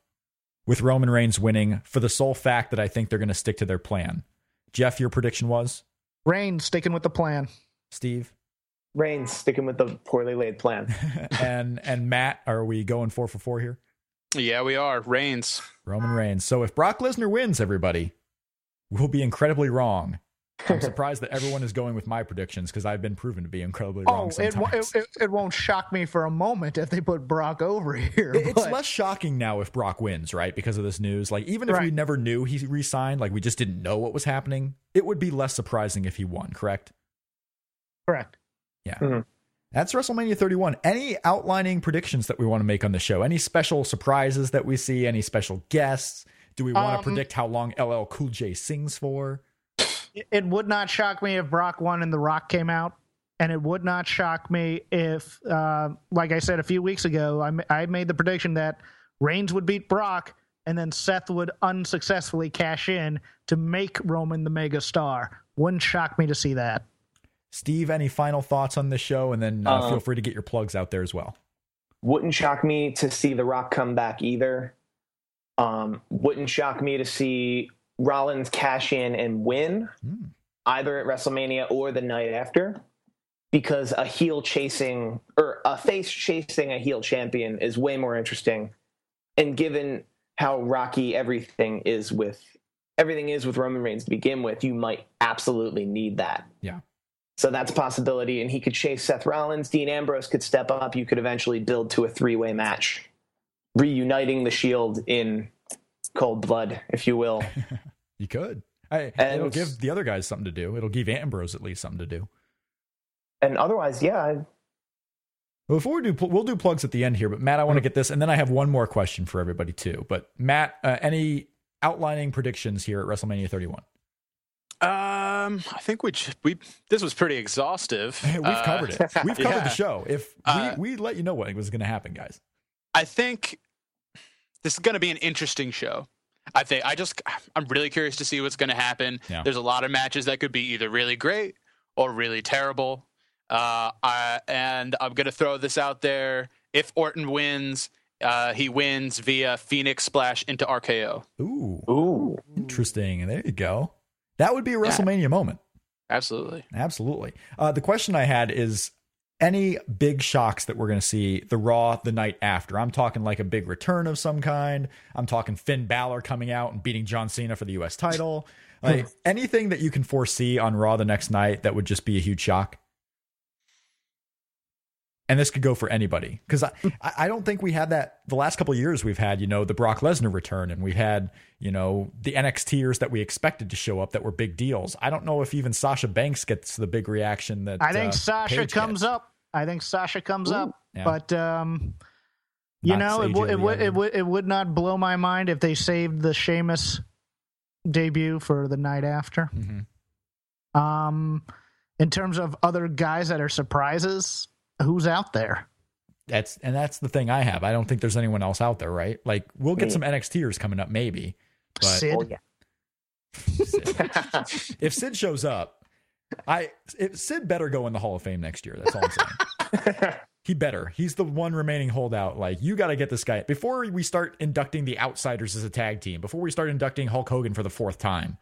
C: with Roman Reigns winning for the sole fact that I think they're going to stick to their plan. Jeff, your prediction was
F: Reigns sticking with the plan.
C: Steve
D: Reigns sticking with the poorly laid plan.
C: and and Matt. Are we going four for four here?
E: Yeah, we are. Reigns.
C: Roman Reigns. So if Brock Lesnar wins, everybody, we'll be incredibly wrong. I'm surprised that everyone is going with my predictions because I've been proven to be incredibly wrong
F: Oh, it, it, it, it won't shock me for a moment if they put Brock over here.
C: It- It's less shocking now if Brock wins, right? Because of this news. Like, even if we never knew he re-signed, like we just didn't know what was happening, it would be less surprising if he won. Correct?
F: correct.
C: Yeah.
D: Mhm.
C: That's WrestleMania 31. Any outlining predictions that we want to make on the show? Any special surprises that we see? Any special guests? Do we want to
F: Um,
C: predict how long LL Cool J sings for?
F: It- It would not shock me if Brock won and The Rock came out. And it would not shock me if, uh, like I said a few weeks ago, I, I made the prediction that Reigns would beat Brock and then Seth would unsuccessfully cash in to make Roman the mega star. Wouldn't shock me to see that.
C: Steve, any final thoughts on this show? And then uh,
D: Um,
C: feel free to get your plugs out there as well.
D: Wouldn't shock me to see The Rock come back either. Um, wouldn't shock me to see Rollins cash in and win
C: Hmm.
D: either at WrestleMania or the night after, because a heel chasing or a face chasing a heel champion is way more interesting. And given how rocky everything is with everything is with Roman Reigns to begin with, you might absolutely need that.
C: Yeah.
D: So that's a possibility. And he could chase Seth Rollins. Dean Ambrose could step up. You could eventually build to a three way match, reuniting the Shield in cold blood, if you will.
C: You could. I,
D: And-
C: it'll give the other guys something to do. It'll give Ambrose at least something to do.
D: and otherwise, yeah, I-
C: Well, before we do, pl- we'll do plugs at the end here. But Matt, I want to get this, and then I have one more question for everybody too. But Matt, uh, any outlining predictions here at WrestleMania 31?
E: Um, I think we we this was pretty exhaustive.
C: We've
E: Uh,
C: covered it. We've covered
E: yeah.
C: the show. If
E: Uh,
C: we we let you know what was going to happen, guys.
E: I think this is going to be an interesting show. I think I just I'm really curious to see what's going to happen.
C: Yeah.
E: There's a lot of matches that could be either really great or really terrible. Uh, I, and I'm going to throw this out there: if Orton wins, uh, he wins via Phoenix Splash into RKO.
C: Ooh,
D: ooh,
C: interesting. There you go. That would be a WrestleMania moment.
E: Absolutely.
C: Absolutely. Uh, the question I had is any big shocks that we're going to see the Raw the night after? I'm talking like a big return of some kind. I'm talking Finn Balor coming out and beating John Cena for the U.S. title. Like anything that you can foresee on Raw the next night that would just be a huge shock. And this could go for anybody because I, I don't think we had that the last couple of years. We've had you know the Brock Lesnar return, and we've had you know the NXTers that we expected to show up that were big deals. I don't know if even Sasha Banks gets the big reaction that
F: I think
C: uh,
F: Sasha
C: Paige
F: comes
C: gets.
F: up. I think Sasha comes up.
C: Yeah.
F: But um, you
C: Knocks
F: know, it, w- it, would it would it would not blow my mind if they saved the Sheamus debut for the night after.
C: Mhm.
F: Um, in terms of other guys that are surprises, who's out there?
C: That's and that's the thing I have. I don't think there's anyone else out there, right? Like we'll get
D: Me.
C: some NXTers coming up, maybe. But
F: Sid.
D: oh yeah.
C: Sid. if Sid shows up, I if Sid better go in the Hall of Fame next year. That's all I'm saying. he better. He's the one remaining holdout. Like you got to get this guy before we start inducting the outsiders as a tag team. Before we start inducting Hulk Hogan for the fourth time,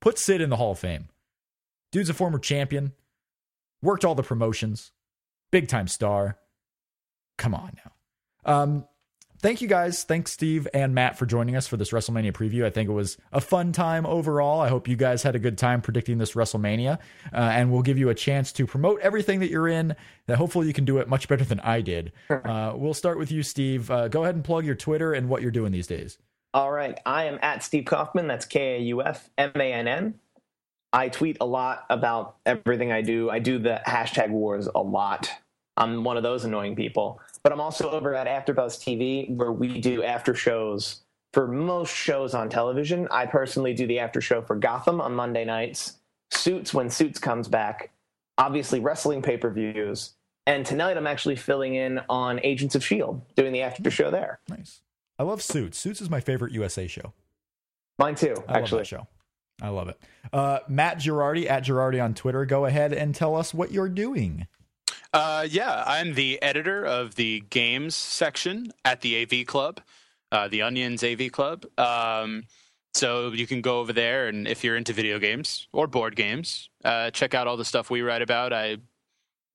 C: put Sid in the Hall of Fame. Dude's a former champion, worked all the promotions, big time star. Come on now. Um, thank you guys. Thanks, Steve and Matt, for joining us for this WrestleMania preview. I think it was a fun time overall. I hope you guys had a good time predicting this WrestleMania. Uh, and we'll give you a chance to promote everything that you're in. That hopefully you can do it much better than I did. Uh, we'll start with you, Steve. Uh, go ahead and plug your Twitter and what you're doing these days.
D: All right. I am at Steve Kaufmann. That's K A U F M A N N. I tweet a lot about everything I do. I do the hashtag wars a lot. I'm one of those annoying people. But I'm also over at AfterBuzz TV, where we do after shows for most shows on television. I personally do the after show for Gotham on Monday nights, Suits when Suits comes back, obviously wrestling pay per views, and tonight I'm actually filling in on Agents of Shield, doing the after show there.
C: Nice. I love Suits. Suits is my favorite USA show.
D: Mine too,
C: I
D: actually.
C: show. I love it. Uh, Matt Gerardi at Gerardi on Twitter. Go ahead and tell us what you're doing.
E: Uh, yeah, I'm the editor of the games section at the AV Club, uh, the Onions AV Club. Um, so you can go over there, and if you're into video games or board games, uh, check out all the stuff we write about. I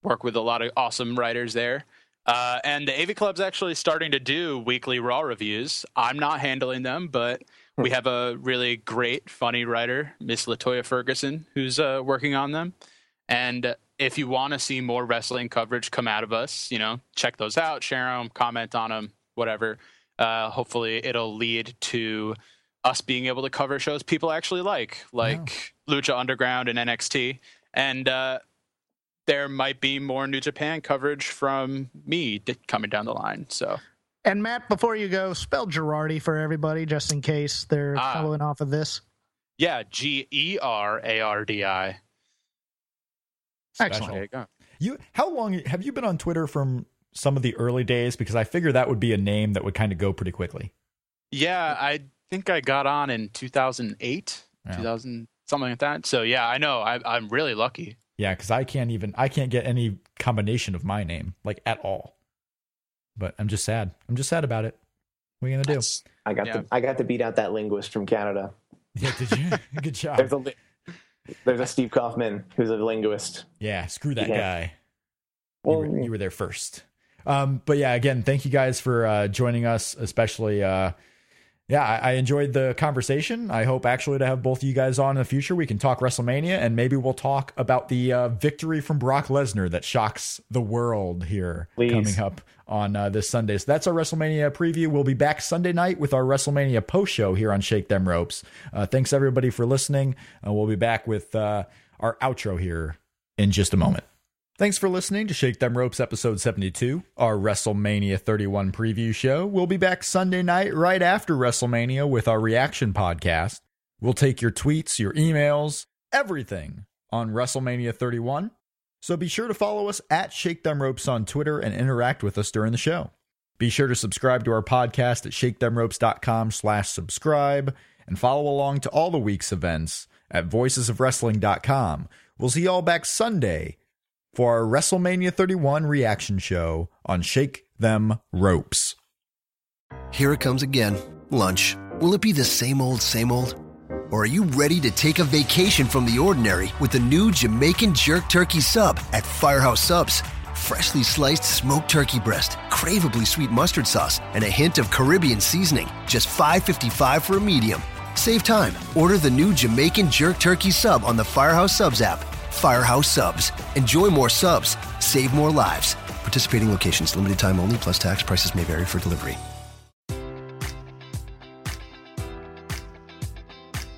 E: work with a lot of awesome writers there. Uh, and the AV Club's actually starting to do weekly Raw reviews. I'm not handling them, but we have a really great, funny writer, Miss Latoya Ferguson, who's uh, working on them. And if you want to see more wrestling coverage come out of us, you know, check those out, share them, comment on them, whatever. Uh, hopefully, it'll lead to us being able to cover shows people actually like, like Lucha Underground and NXT. And uh, there might be more New Japan coverage from me coming down the line. So,
F: And Matt, before you go, spell Gerardi for everybody, just in case they're
E: Ah.
F: following off of this.
E: yeah, G E R A R D I.
F: Excellent.
E: There you go.
C: You how long have you been on Twitter from some of the early days? Because I figure that would be a name that would kind of go pretty quickly.
E: Yeah, I think I got on in 2008,
C: Yeah.
E: 2000, something like that. So, yeah, I know. I, I'm really lucky.
C: Yeah, because I can't even I can't get any combination of my name like at all. But I'm just sad. I'm just sad about it. What are you gonna do?
E: That's-
D: I got
E: Yeah.
D: to I got to beat out that linguist from Canada.
C: Yeah, did you? Good job.
D: There's a li- there's a Steve Kaufmann who's a linguist.
C: Yeah, screw that
D: Yeah.
C: guy. You
D: Well,
C: were, you were there first. Um, but yeah, again, thank you guys for uh, joining us, especially. Uh, yeah, I, I enjoyed the conversation. I hope actually to have both of you guys on in the future. We can talk WrestleMania and maybe we'll talk about the uh, victory from Brock Lesnar that shocks the world here
D: Please.
C: coming up on uh, this Sunday. So that's our WrestleMania preview. We'll be back Sunday night with our WrestleMania post show here on Shake Them Ropes. Uh, thanks everybody for listening. Uh, we'll be back with uh, our outro here in just a moment. Thanks for listening to Shake Them Ropes episode 72, our WrestleMania 31 preview show. We'll be back Sunday night right after WrestleMania with our reaction podcast. We'll take your tweets, your emails, everything on WrestleMania 31. So be sure to follow us at Shake Them Ropes on Twitter and interact with us during the show. Be sure to subscribe to our podcast at shakethemropes.com slash subscribe and follow along to all the week's events at voicesofwrestling.com. We'll see you all back Sunday for our WrestleMania 31 reaction show on Shake Them Ropes.
G: Here it comes again. Lunch. Will it be the same old, same old? Or are you ready to take a vacation from the ordinary with the new Jamaican Jerk Turkey Sub at Firehouse Subs? Freshly sliced smoked turkey breast, craveably sweet mustard sauce, and a hint of Caribbean seasoning. Just $5.55 for a medium. Save time. Order the new Jamaican Jerk Turkey Sub on the Firehouse Subs app. Firehouse Subs. Enjoy more subs. Save more lives. Participating locations, limited time only, plus tax prices may vary for delivery.